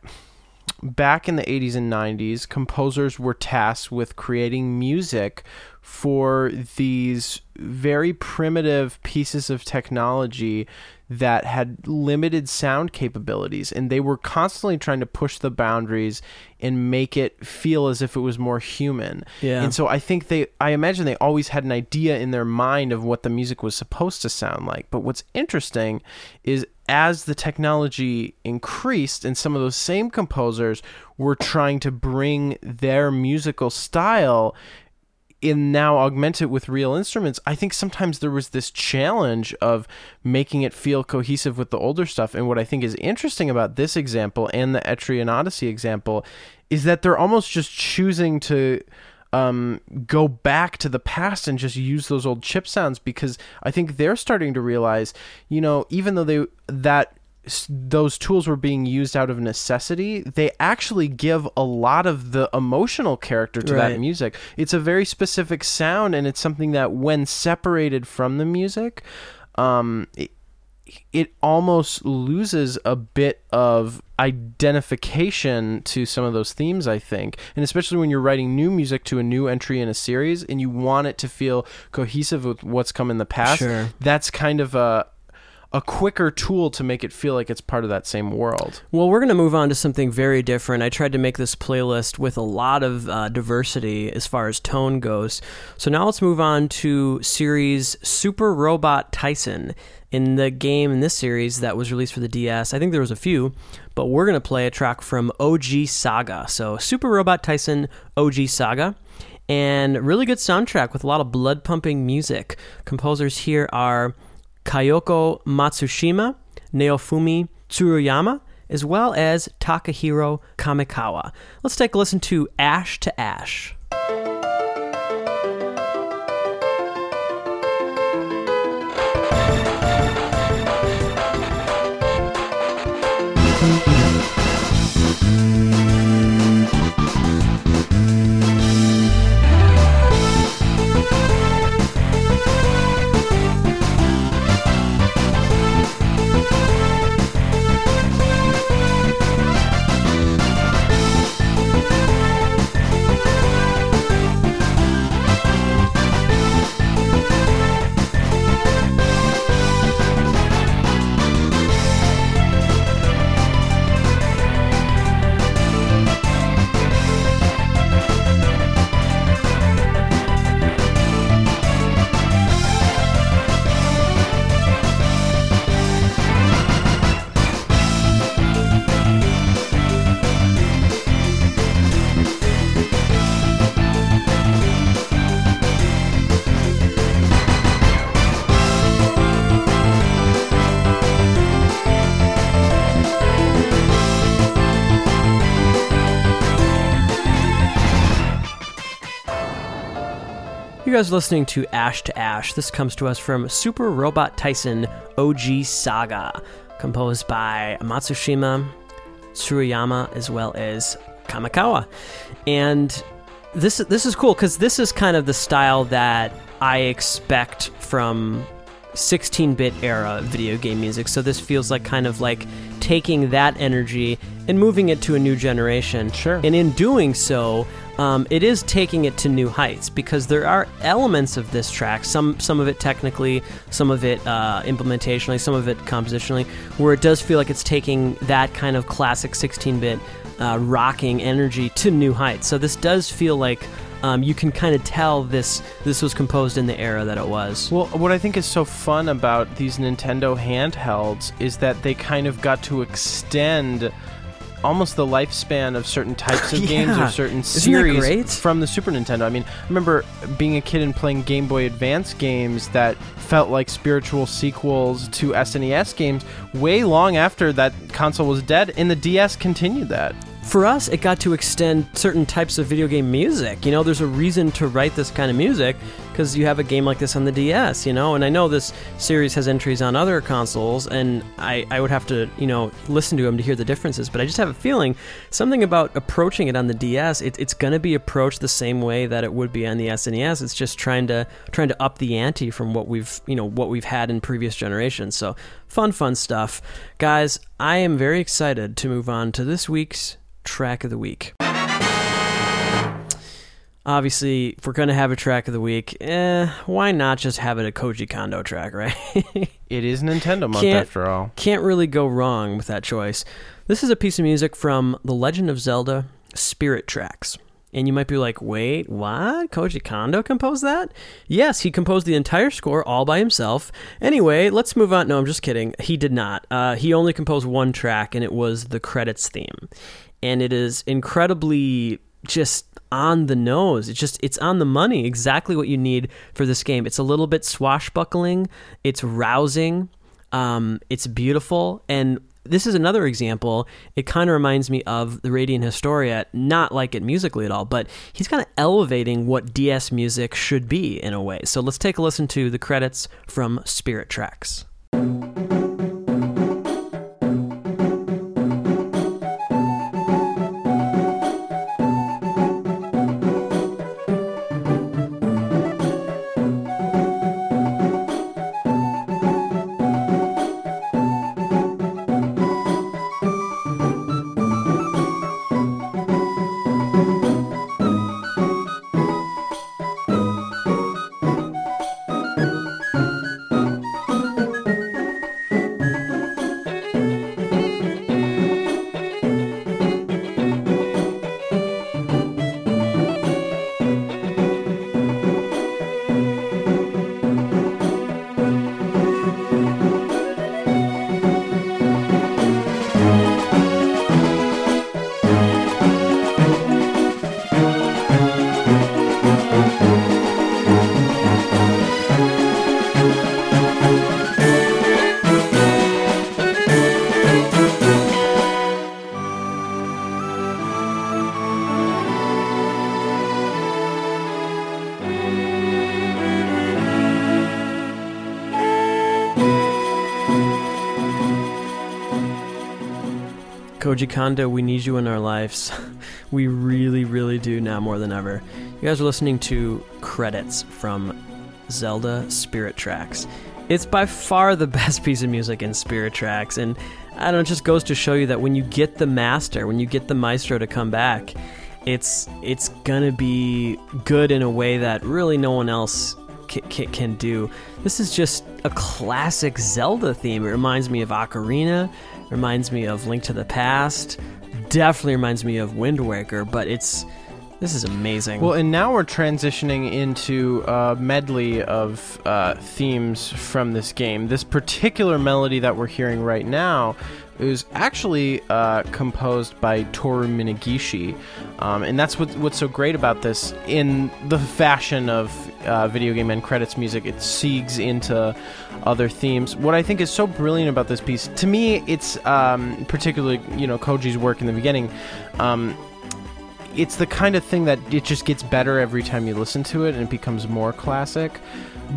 back in the 80s and 90s, composers were tasked with creating music for these very primitive pieces of technology that had limited sound capabilities and they were constantly trying to push the boundaries and make it feel as if it was more human. Yeah. And so I think they I imagine they always had an idea in their mind of what the music was supposed to sound like. But what's interesting is as the technology increased and some of those same composers were trying to bring their musical style in now augment it with real instruments, I think sometimes there was this challenge of making it feel cohesive with the older stuff. And what I think is interesting about this example and the Etrian Odyssey example is that they're almost just choosing to um, go back to the past and just use those old chip sounds because I think they're starting to realize, you know, even though they that those tools were being used out of necessity, they actually give a lot of the emotional character to Right. that music. It's a very specific sound, and it's something that, when separated from the music, um, it, it almost loses a bit of identification to some of those themes, I think. And especially when you're writing new music to a new entry in a series and you want it to feel cohesive with what's come in the past, Sure. that's kind of a a quicker tool to make it feel like it's part of that same world. Well, we're going to move on to something very different. I tried to make this playlist with a lot of uh, diversity as far as tone goes. So now let's move on to series Super Robot Taisen. In the game in this series that was released for the DS, I think there was a few, but we're going to play a track from OG Saga. So Super Robot Taisen OG Saga. And really good soundtrack with a lot of blood pumping music. Composers here are Kayoko Matsushima, Naofumi Tsuruyama, as well as Takahiro Kamikawa. Let's take a listen to Ash to Ash. Guys are listening to Ash to Ash. This comes to us from Super Robot Taisen OG Saga, composed by Matsushima Tsuruyama as well as Kamikawa. And this this is cool because this is kind of the style that I expect from 16-bit era video game music. So this feels like kind of like taking that energy and moving it to a new generation. Sure. And in doing so, um, it is taking it to new heights because there are elements of this track, some some of it technically, some of it uh, implementationally, some of it compositionally, where it does feel like it's taking that kind of classic 16-bit uh, rocking energy to new heights. So this does feel like um, you can kind of tell this this was composed in the era that it was. Well, what I think is so fun about these Nintendo handhelds is that they kind of got to extend almost the lifespan of certain types of games or certain series from the Super Nintendo. I mean, I remember being a kid and playing Game Boy Advance games that felt like spiritual sequels to SNES games way long after that console was dead, and the DS continued that. for us, it got to extend certain types of video game music. You know, there's a reason to write this kind of music because you have a game like this on the DS, you know, and I know this series has entries on other consoles, and I, I would have to, you know, listen to them to hear the differences, but I just have a feeling something about approaching it on the DS, it, it's going to be approached the same way that it would be on the SNES. It's just trying to trying to up the ante from what we've, you know, what we've had in previous generations. So, fun, fun stuff. Guys, I am very excited to move on to this week's track of the week. Obviously, if we're going to have a track of the week, eh, why not just have it a Koji Kondo track, right? It is Nintendo month Can't- after all. Can't really go wrong with that choice. This is a piece of music from The Legend of Zelda Spirit Tracks. And you might be like, wait, what? Koji Kondo composed that? Yes, he composed the entire score all by himself. Anyway, let's move on. No, I'm just kidding. He did not. Uh, he only composed one track, and it was the credits theme. And it is incredibly just on the nose. It's just it's on the money. Exactly what you need for this game. It's a little bit swashbuckling. It's rousing. Um, it's beautiful, and this is another example. It kind of reminds me of the Radiant Historia, not like it musically at all, but he's kind of elevating what DS music should be in a way. So let's take a listen to the credits from Spirit Tracks. Kondo, we need you in our lives. we really, really do now more than ever. You guys are listening to credits from Zelda Spirit Tracks. It's by far the best piece of music in Spirit Tracks, and I don't know, it just goes to show you that when you get the master, when you get the maestro to come back, it's it's gonna be good in a way that really no one else ca- ca- can do. This is just a classic Zelda theme. It reminds me of Ocarina, reminds me of Link to the Past, definitely reminds me of Wind Waker, but it's this is amazing. Well, and now we're transitioning into a medley of uh, themes from this game. This particular melody that we're hearing right now is actually uh, composed by Toru Minagishi, um, and that's what, what's so great about this. In the fashion of uh, video game end credits music, it segues into other themes. What I think is so brilliant about this piece, to me, it's um, particularly you know Koji's work in the beginning. Um, it's the kind of thing that it just gets better every time you listen to it and it becomes more classic.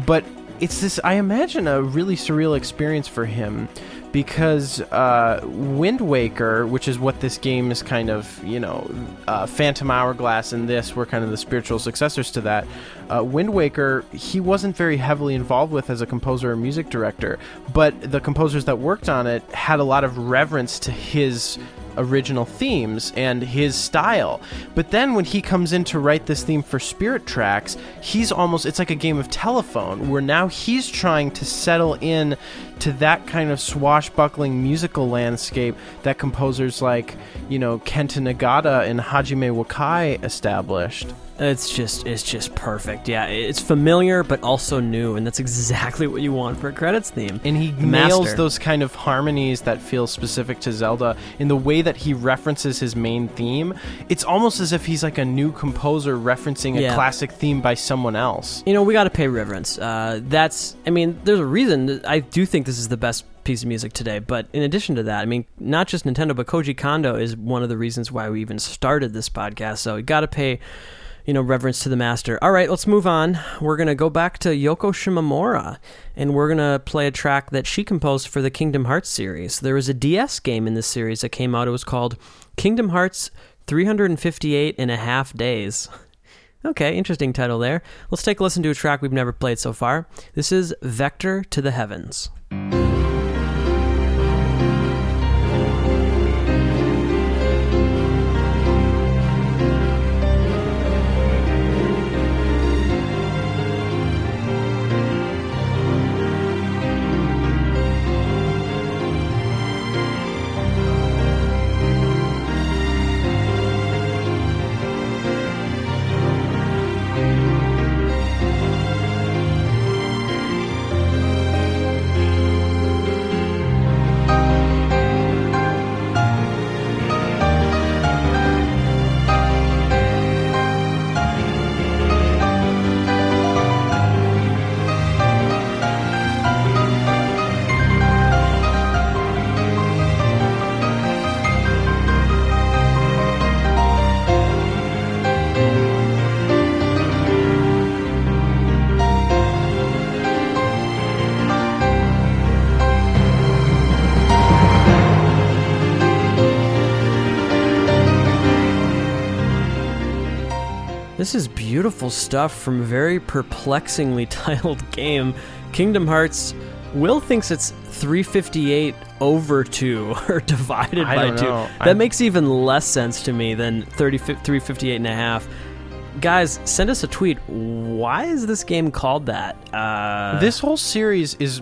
But it's this, I imagine, a really surreal experience for him because uh, Wind Waker, which is what this game is kind of, you know, uh, Phantom Hourglass and this were kind of the spiritual successors to that. Uh, Wind Waker, he wasn't very heavily involved with as a composer or music director, but the composers that worked on it had a lot of reverence to his original themes and his style. But then when he comes in to write this theme for Spirit Tracks, he's almost it's like a game of telephone where now he's trying to settle in to that kind of swashbuckling musical landscape that composers like, you know, Kenta Nagata and Hajime Wakai established. It's just it's just perfect. Yeah, it's familiar but also new, and that's exactly what you want for a credits theme. And he Master. nails those kind of harmonies that feel specific to Zelda in the way that he references his main theme. It's almost as if he's like a new composer referencing a Yeah. classic theme by someone else. You know, we got to pay reverence. Uh, that's, I mean, there's a reason. I do think this is the best piece of music today. But in addition to that, I mean, not just Nintendo, but Koji Kondo is one of the reasons why we even started this podcast. So we got to pay, you know, reverence to the master. All right, let's move on. We're gonna go back to Yoko Shimomura, and we're gonna play a track that she composed for the Kingdom Hearts series. There was a DS game in this series that came out. It was called Kingdom Hearts 358 and a half days. Okay, interesting title there. Let's take a listen to a track we've never played so far. This is Vector to the Heavens. This is beautiful stuff from a very perplexingly titled game. Kingdom Hearts. Will thinks it's 358 over 2 or divided I by don't 2. know. That I- makes even less sense to me than 30, 358 and a half. Guys, send us a tweet. Why is this game called that? Uh, this whole series is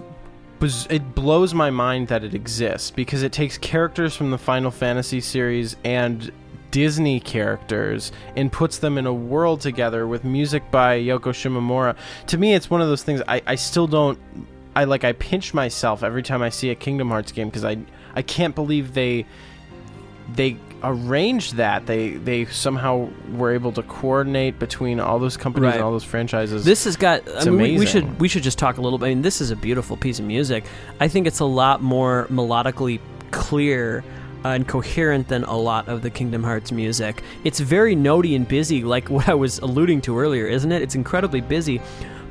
it blows my mind that it exists because it takes characters from the Final Fantasy series and Disney characters and puts them in a world together with music by Yoko Shimomura. To me, it's one of those things I, I still don't. I like I pinch myself every time I see a Kingdom Hearts game because I I can't believe they they arranged that they they somehow were able to coordinate between all those companies Right. and all those franchises. This has got. I It's mean, we, we should we should just talk a little bit. I mean, this is a beautiful piece of music. I think it's a lot more melodically clear uh, and coherent than a lot of the Kingdom Hearts music. It's very notey and busy, like what I was alluding to earlier, isn't it? It's incredibly busy.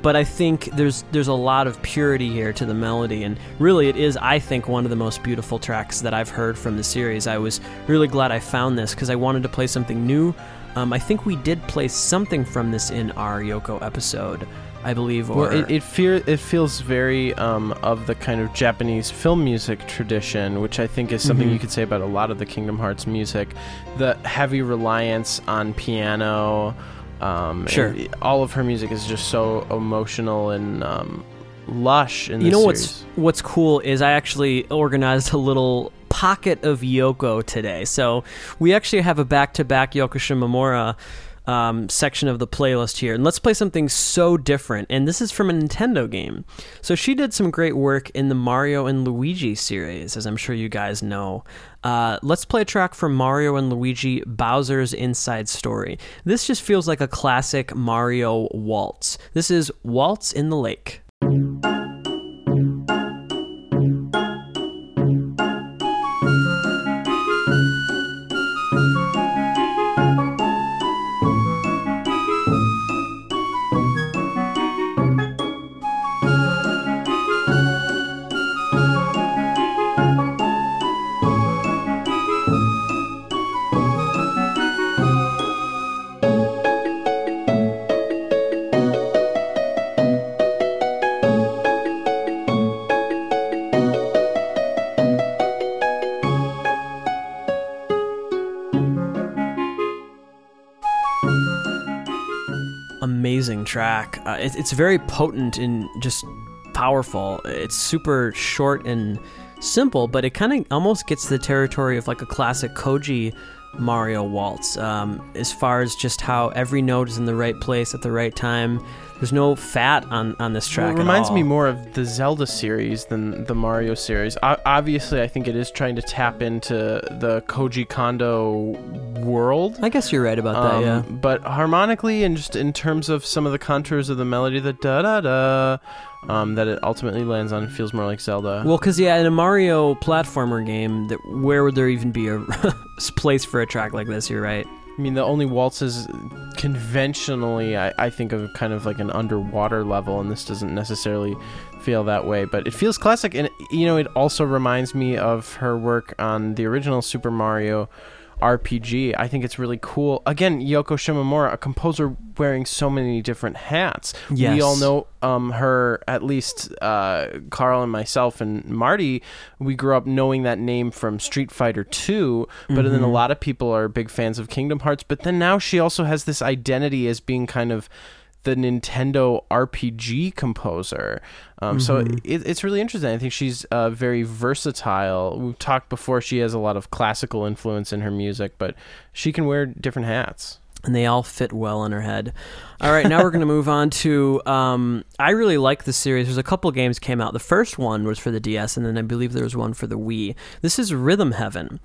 But I think there's there's a lot of purity here to the melody, and really it is I think one of the most beautiful tracks that I've heard from the series. I was really glad I found this because I wanted to play something new. Um, I think we did play something from this in our Yoko episode, I believe. Or Well, it it, fear, it feels very um, of the kind of Japanese film music tradition, which I think is something Mhm. you could say about a lot of the Kingdom Hearts music. The heavy reliance on piano. Um, Sure. all of her music is just so emotional and um, lush. In you know series. what's what's cool is I actually organized a little pocket of Yoko today. So we actually have a back-to-back Yoko Shimomura um, section of the playlist here, and let's play something so different. And this is from a Nintendo game. So she did some great work in the Mario and Luigi series, as I'm sure you guys know. Uh, let's play a track from Mario and Luigi Bowser's Inside Story. This just feels like a classic Mario waltz. This is Waltz in the Lake. Track. Uh, it, it's very potent and just powerful. It's super short and simple, but it kind of almost gets the territory of like a classic Koji Mario waltz um, as far as just how every note is in the right place at the right time. There's no fat on, on this track. Well, it reminds me more of the Zelda series than the Mario series. O- obviously, I think it is trying to tap into the Koji Kondo world. I guess you're right about that. Um, Yeah. But harmonically and just in terms of some of the contours of the melody, the da da da, um, that it ultimately lands on feels more like Zelda. Well, because yeah, in a Mario platformer game, that where would there even be a place for a track like this? You're right. I mean, the only waltzes conventionally, I, I think of kind of like an underwater level, and this doesn't necessarily feel that way, but it feels classic. And, you know, it also reminds me of her work on the original Super Mario RPG. I think it's really cool. Again, Yoko Shimomura, a composer wearing so many different hats. Yes. We all know um, her, at least uh, Carl and myself and Marty, we grew up knowing that name from Street Fighter 2, but then a Mhm. lot of people are big fans of Kingdom Hearts. But then now she also has this identity as being kind of the Nintendo RPG composer. Um, So Mhm. it, it's really interesting. I think she's uh, very versatile. We've talked before, she has a lot of classical influence in her music, but she can wear different hats. And they all fit well on her head. All right, now we're going to move on to. Um, I really like the series. There's a couple games came out. The first one was for the DS, and then I believe there was one for the Wii. This is Rhythm Heaven,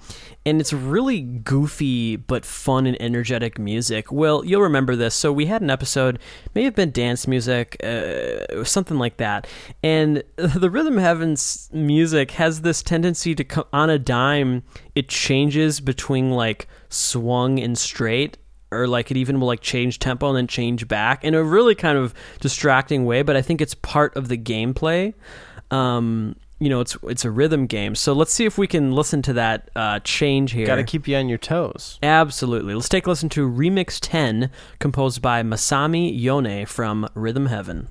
and it's really goofy but fun and energetic music. Well, you'll remember this. So we had an episode, may have been dance music, uh, something like that, and the Rhythm Heaven's music has this tendency to come on a dime. It changes between like swung and straight or like it even will like change tempo and then change back in a really kind of distracting way but i think it's part of the gameplay. Um you know it's it's a rhythm game. So let's see if we can listen to that uh change here. Got to keep you on your toes. absolutely. Let's take a listen to remix 10 composed by masami yone from rhythm heaven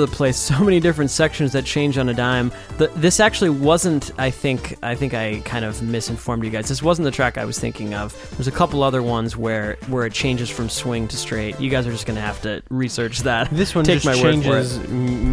over the place so many different sections that change on a dime. The, this actually wasn't i think i think i kind of misinformed you guys. This wasn't the track i was thinking of. There's a couple other ones where where it changes from swing to straight. You guys are just gonna have to research that. This one Take just my changes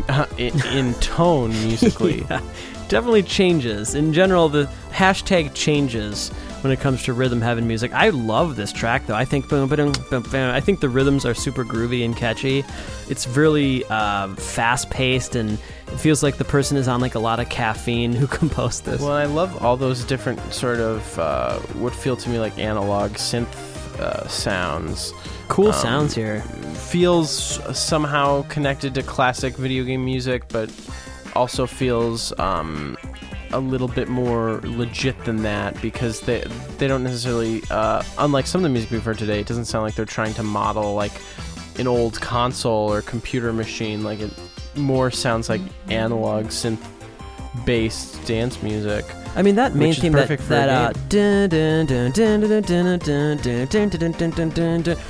uh, in, in tone musically. yeah, definitely changes. In general, the hashtag changes when it comes to rhythm heaven music. I love this track though. I think boom, boom, boom, boom. I think the rhythms are super groovy and catchy. It's really uh, fast paced and it feels like the person is on like a lot of caffeine who composed this. Well, I love all those different sort of uh, what feel to me like analog synth uh, sounds. cool um, sounds here. Feels somehow connected to classic video game music, but also feels um, a little bit more legit than that because they they don't necessarily uh, unlike some of the music we've heard today. It doesn't sound like they're trying to model like an old console or computer machine. Like it more sounds like analog synth based dance music. I mean that main theme that that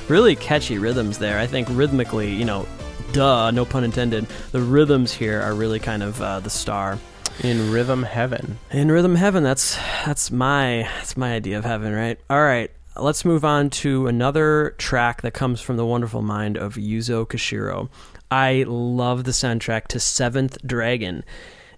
really catchy rhythms there. I think rhythmically, you know, duh, no pun intended. The rhythms here are really kind of uh, the star. In rhythm heaven. In rhythm heaven, that's that's my that's my idea of heaven, right? All right, let's move on to another track that comes from the wonderful mind of Yuzo Koshiro. I love the soundtrack to Seventh Dragon.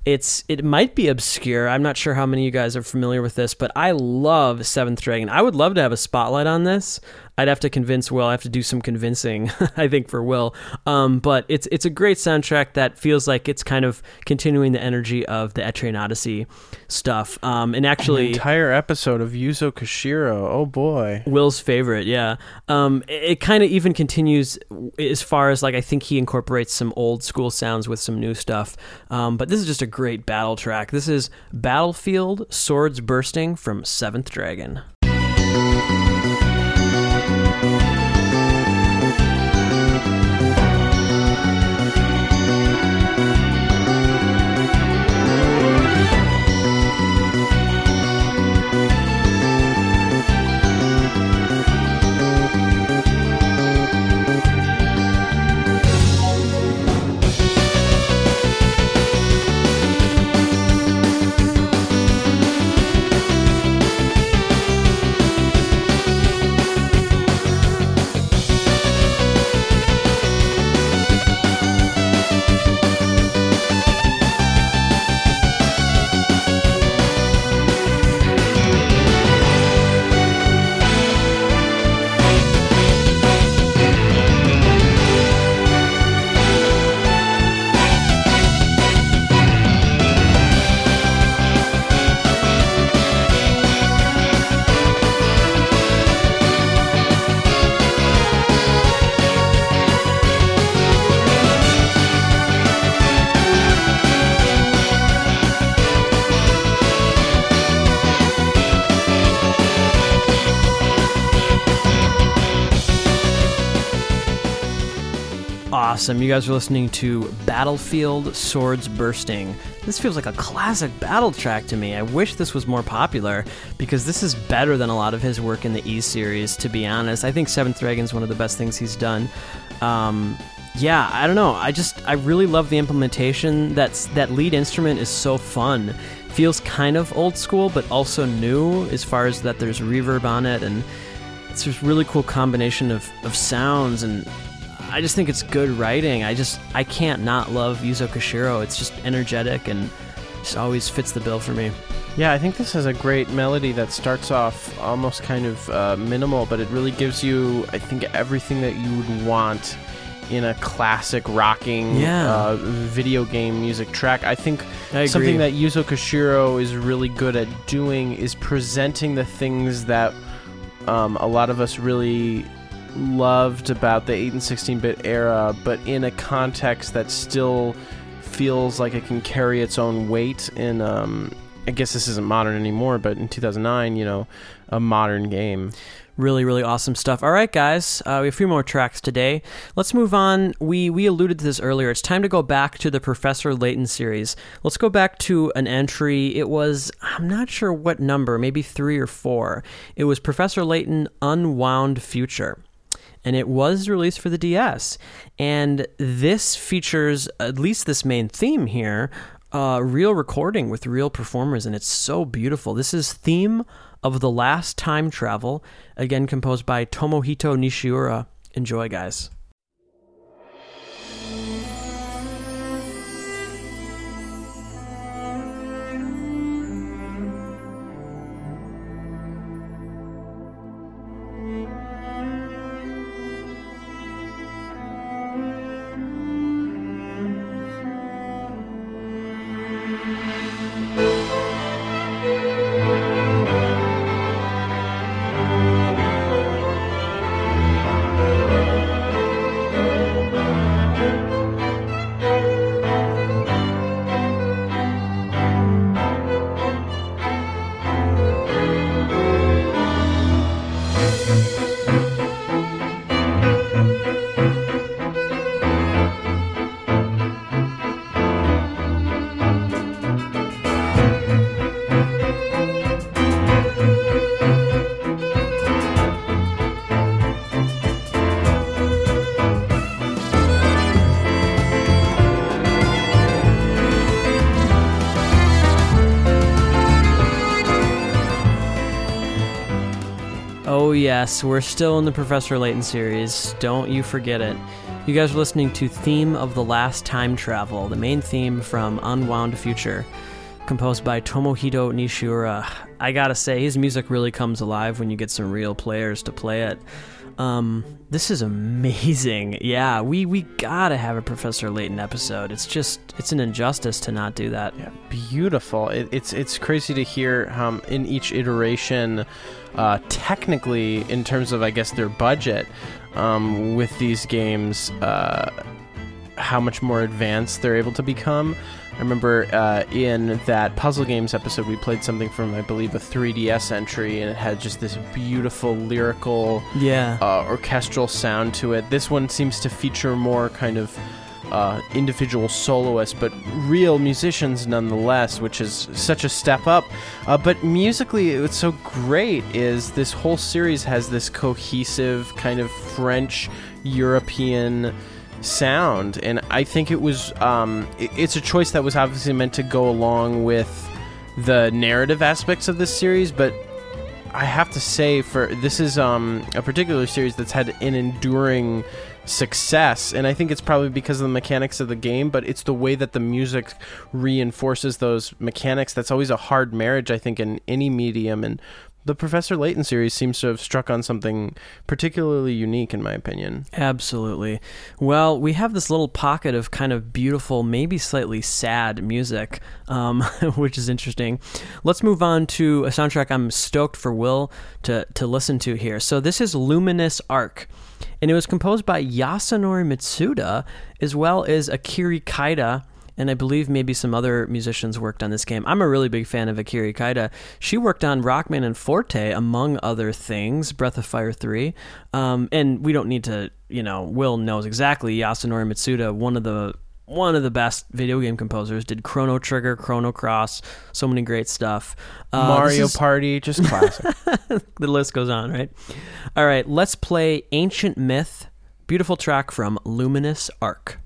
It's it might be obscure. I'm not sure how many of you guys are familiar with this, but I love Seventh Dragon. I would love to have a spotlight on this. I'd have to convince Will. I have to do some convincing, I think, for Will. Um, but it's it's a great soundtrack that feels like it's kind of continuing the energy of the Etrian Odyssey stuff. Um, and actually, An entire episode of Yuzo Koshiro. Oh boy. Will's favorite, yeah. Um, it, it kind of even continues as far as like I think he incorporates some old school sounds with some new stuff. Um, but this is just a great battle track. This is Battlefield Swords Bursting from Seventh Dragon. Awesome. You guys are listening to Battlefield Swords Bursting. This feels like a classic battle track to me. I wish this was more popular because this is better than a lot of his work in the E series, to be honest. I think Seventh Dragon's one of the best things he's done. Um, yeah, I don't know. I just I really love the implementation. That's that lead instrument is so fun. Feels kind of old school, but also new as far as that there's reverb on it and it's this really cool combination of, of sounds and I just think it's good writing. I just I can't not love Yuzo Koshiro. It's just energetic and just always fits the bill for me. Yeah, I think this has a great melody that starts off almost kind of uh, minimal, but it really gives you, I think, everything that you would want in a classic rocking Yeah. uh, video game music track. I think I something that Yuzo Koshiro is really good at doing is presenting the things that um, a lot of us really loved about the 8 and 16-bit era, but in a context that still feels like it can carry its own weight in um, I guess this isn't modern anymore, but in 2009, you know, a modern game. Really, really awesome stuff. All right, guys, uh, we have a few more tracks today. Let's move on. We we alluded to this earlier. It's time to go back to the Professor Layton series. Let's go back to an entry. It was I'm not sure what number, maybe three or four. It was Professor Layton Unwound Future. And it was released for the DS. And this features at least this main theme here uh, real recording with real performers, and it's so beautiful. This is Theme of the Last Time Travel, again composed by Tomohito Nishiura. Enjoy, guys. Yes, we're still in the Professor Layton series. Don't you forget it. You guys are listening to Theme of the Last Time Travel, the main theme from Unwound Future, composed by Tomohito Nishiura. I gotta say, his music really comes alive when you get some real players to play it. Um, this is amazing. Yeah, we we gotta have a Professor Layton episode. It's just it's an injustice to not do that. Yeah, beautiful. It, it's it's crazy to hear um, in each iteration, uh, technically in terms of I guess their budget, um, with these games, uh, how much more advanced they're able to become. I remember uh, in that puzzle games episode, we played something from, I believe, a 3DS entry, and it had just this beautiful lyrical, Yeah. uh, orchestral sound to it. This one seems to feature more kind of uh, individual soloists, but real musicians nonetheless, which is such a step up. Uh, but musically, what's so great is this whole series has this cohesive kind of French European sound, and I think it was um, it- it's a choice that was obviously meant to go along with the narrative aspects of this series, but I have to say for this is um, a particular series that's had an enduring success and I think it's probably because of the mechanics of the game but it's the way that the music reinforces those mechanics. That's always a hard marriage I think in any medium and the Professor Layton series seems to have struck on something particularly unique in my opinion. Absolutely. Well, we have this little pocket of kind of beautiful, maybe slightly sad music, um, which is interesting. Let's move on to a soundtrack I'm stoked for Will to, to listen to here. So, this is Luminous Arc, and it was composed by Yasunori Mitsuda as well as Akari Kaida. And I believe maybe some other musicians worked on this game. I'm a really big fan of Akari Kaida. She worked on Rockman and Forte, among other things, Breath of Fire 3. Um, and we don't need to, you know, Will knows exactly. Yasunori Mitsuda, one of the one of the best video game composers, did Chrono Trigger, Chrono Cross, so many great stuff. Uh, Mario is- Party, just classic. the list goes on, right? All right, let's play Ancient Myth, beautiful track from Luminous Arc.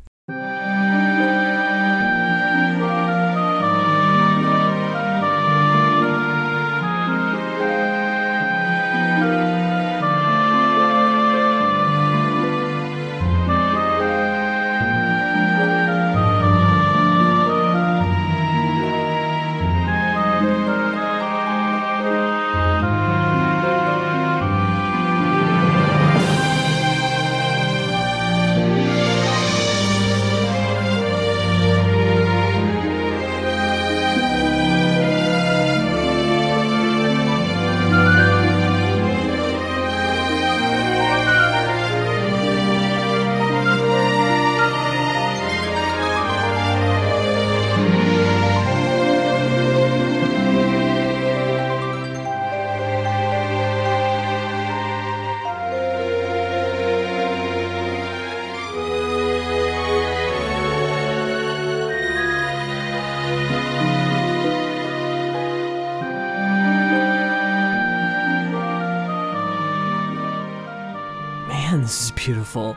Beautiful.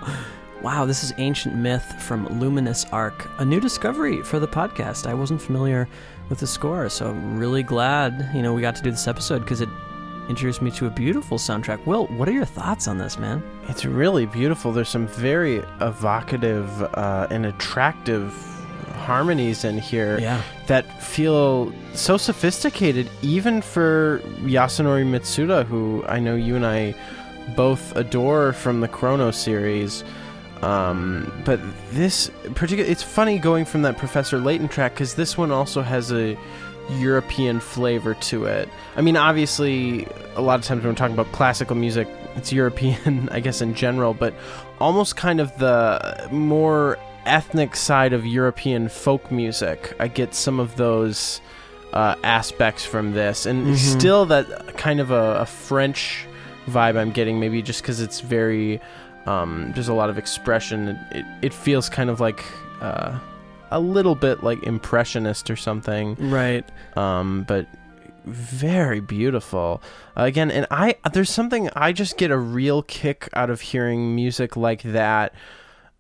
Wow, this is Ancient Myth from Luminous Arc, a new discovery for the podcast. I wasn't familiar with the score, so I'm really glad, you know, we got to do this episode because it introduced me to a beautiful soundtrack. Will, what are your thoughts on this, man? It's really beautiful. There's some very evocative uh, and attractive harmonies in here Yeah. that feel so sophisticated, even for Yasunori Mitsuda, who I know you and I both adore from the Chrono series. Um, but this particular, it's funny going from that Professor Layton track because this one also has a European flavor to it. I mean, obviously, a lot of times when we're talking about classical music, it's European, I guess, in general, but almost kind of the more ethnic side of European folk music. I get some of those uh, aspects from this, and Mhm. still that kind of a, a French vibe I'm getting, maybe just because it's very. Um, there's a lot of expression. It, it feels kind of like uh, a little bit like impressionist or something Right. um, but very beautiful uh, again and i there's something i just get a real kick out of hearing music like that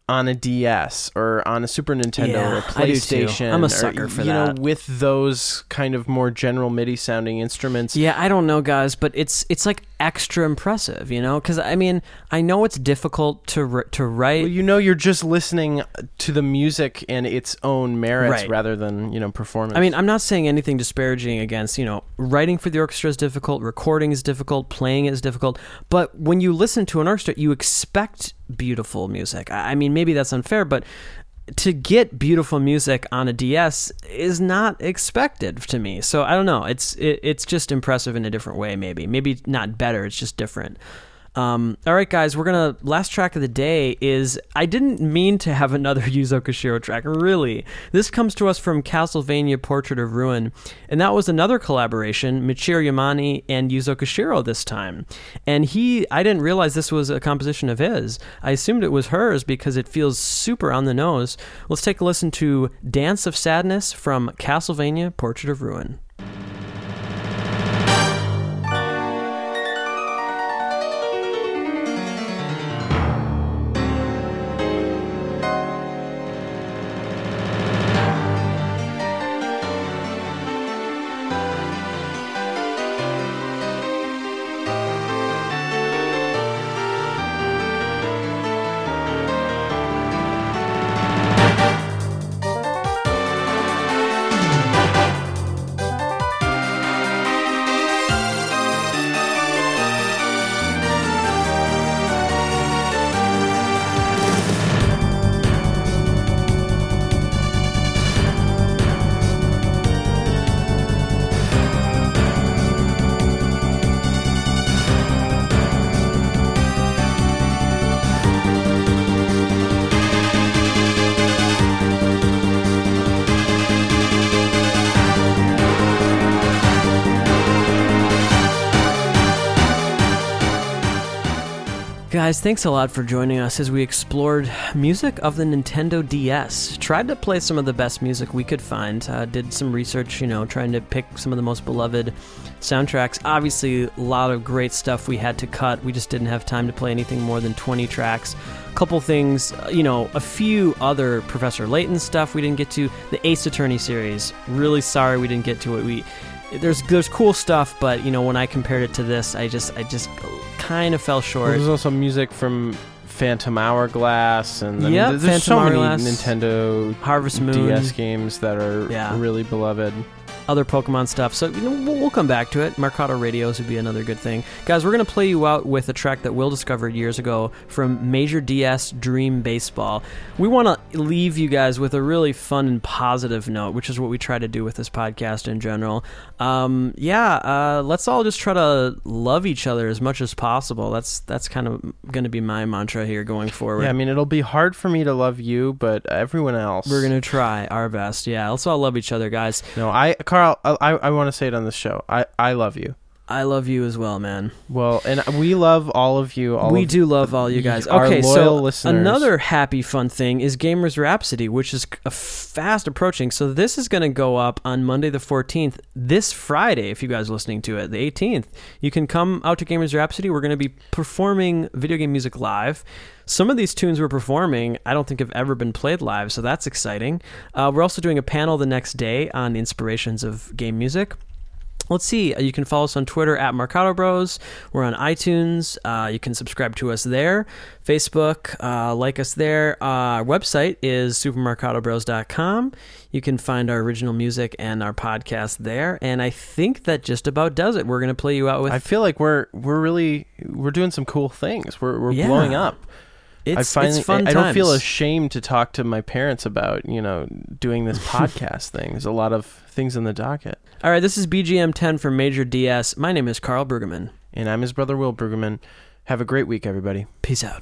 on a ds or on a super nintendo Yeah, or a I do too. playstation I'm a or, sucker for you that. know with those kind of more general midi sounding instruments Yeah, I don't know, guys, but it's it's like extra impressive, you know? Because I mean, I know it's difficult to r- to write. Well, you know, you're just listening to the music and its own merits Right. rather than you know performance. I mean, I'm not saying anything disparaging against, you know, writing for the orchestra is difficult, recording is difficult, playing is difficult. But when you listen to an orchestra, you expect beautiful music. I I mean, maybe that's unfair, but to get beautiful music on a DS is not expected to me. So I don't know. It's it, it's just impressive in a different way. Maybe maybe not better. It's just different. Um, all right, guys, we're gonna last track of the day is I didn't mean to have another Yuzo Koshiro track. Really, this comes to us from Castlevania: Portrait of Ruin, and that was another collaboration, Michiru Yamane and Yuzo Koshiro this time. And he, I didn't realize this was a composition of his. I assumed it was hers because it feels super on the nose. Let's take a listen to "Dance of Sadness" from Castlevania: Portrait of Ruin. Guys, thanks a lot for joining us as we explored music of the Nintendo DS. Tried to play some of the best music we could find. Uh, did some research, you know, trying to pick some of the most beloved soundtracks. Obviously, a lot of great stuff we had to cut. We just didn't have time to play anything more than 20 tracks. A couple things, you know, a few other Professor Layton stuff we didn't get to. The Ace Attorney series. Really sorry we didn't get to it. We there's there's cool stuff, but you know when I compared it to this, I just I just kind of fell Well, short. there's also music from Phantom Hourglass, and I mean, Yep, there's- there's Phantom so many Nintendo Harvest Moon, DS games that are Yeah. really beloved. Other Pokemon stuff. So you know, we'll, we'll come back to it. Mercado Radios would be another good thing, guys. We're gonna play you out with a track that Will discovered years ago from Major DS Dream Baseball. We want to leave you guys with a really fun and positive note, which is what we try to do with this podcast in general. Um, yeah, uh, let's all just try to love each other as much as possible. That's that's kind of gonna be my mantra here going forward. Yeah, I mean, it'll be hard for me to love you, but everyone else. We're gonna try our best. Yeah, let's all love each other, guys. No, I, Carl, I, I, want to say it on this show. I, I love you. I love you as well, man. Well, and we love all of you. All we do love all you guys. our Okay, so listeners. another happy fun thing is Gamers Rhapsody, which is a fast approaching. So this is going to go up on Monday the 14th, this Friday if you guys are listening to it, the 18th. You can come out to Gamers Rhapsody. We're going to be performing video game music live. Some of these tunes we're performing, I don't think have ever been played live, so that's exciting. Uh, we're also doing a panel the next day on inspirations of game music. Let's see. uh, You can follow us on Twitter at Marcato Bros. We're on iTunes. Uh, you can subscribe to us there. Facebook, uh, like us there. Our website is supermarcatobros.com. You can find our original music and our podcast there. And I think that just about does it. We're going to play you out with. I feel like we're we're really we're doing some cool things. We're we're Yeah. blowing up. It's, I finally it's fun I, I don't feel ashamed to talk to my parents about you know doing this podcast thing. There's a lot of things in the docket, All right, this is BGM 10 from Major DS. My name is Carl Brueggemann. and I'm his brother Will Brueggemann. Have a great week, everybody. Peace out.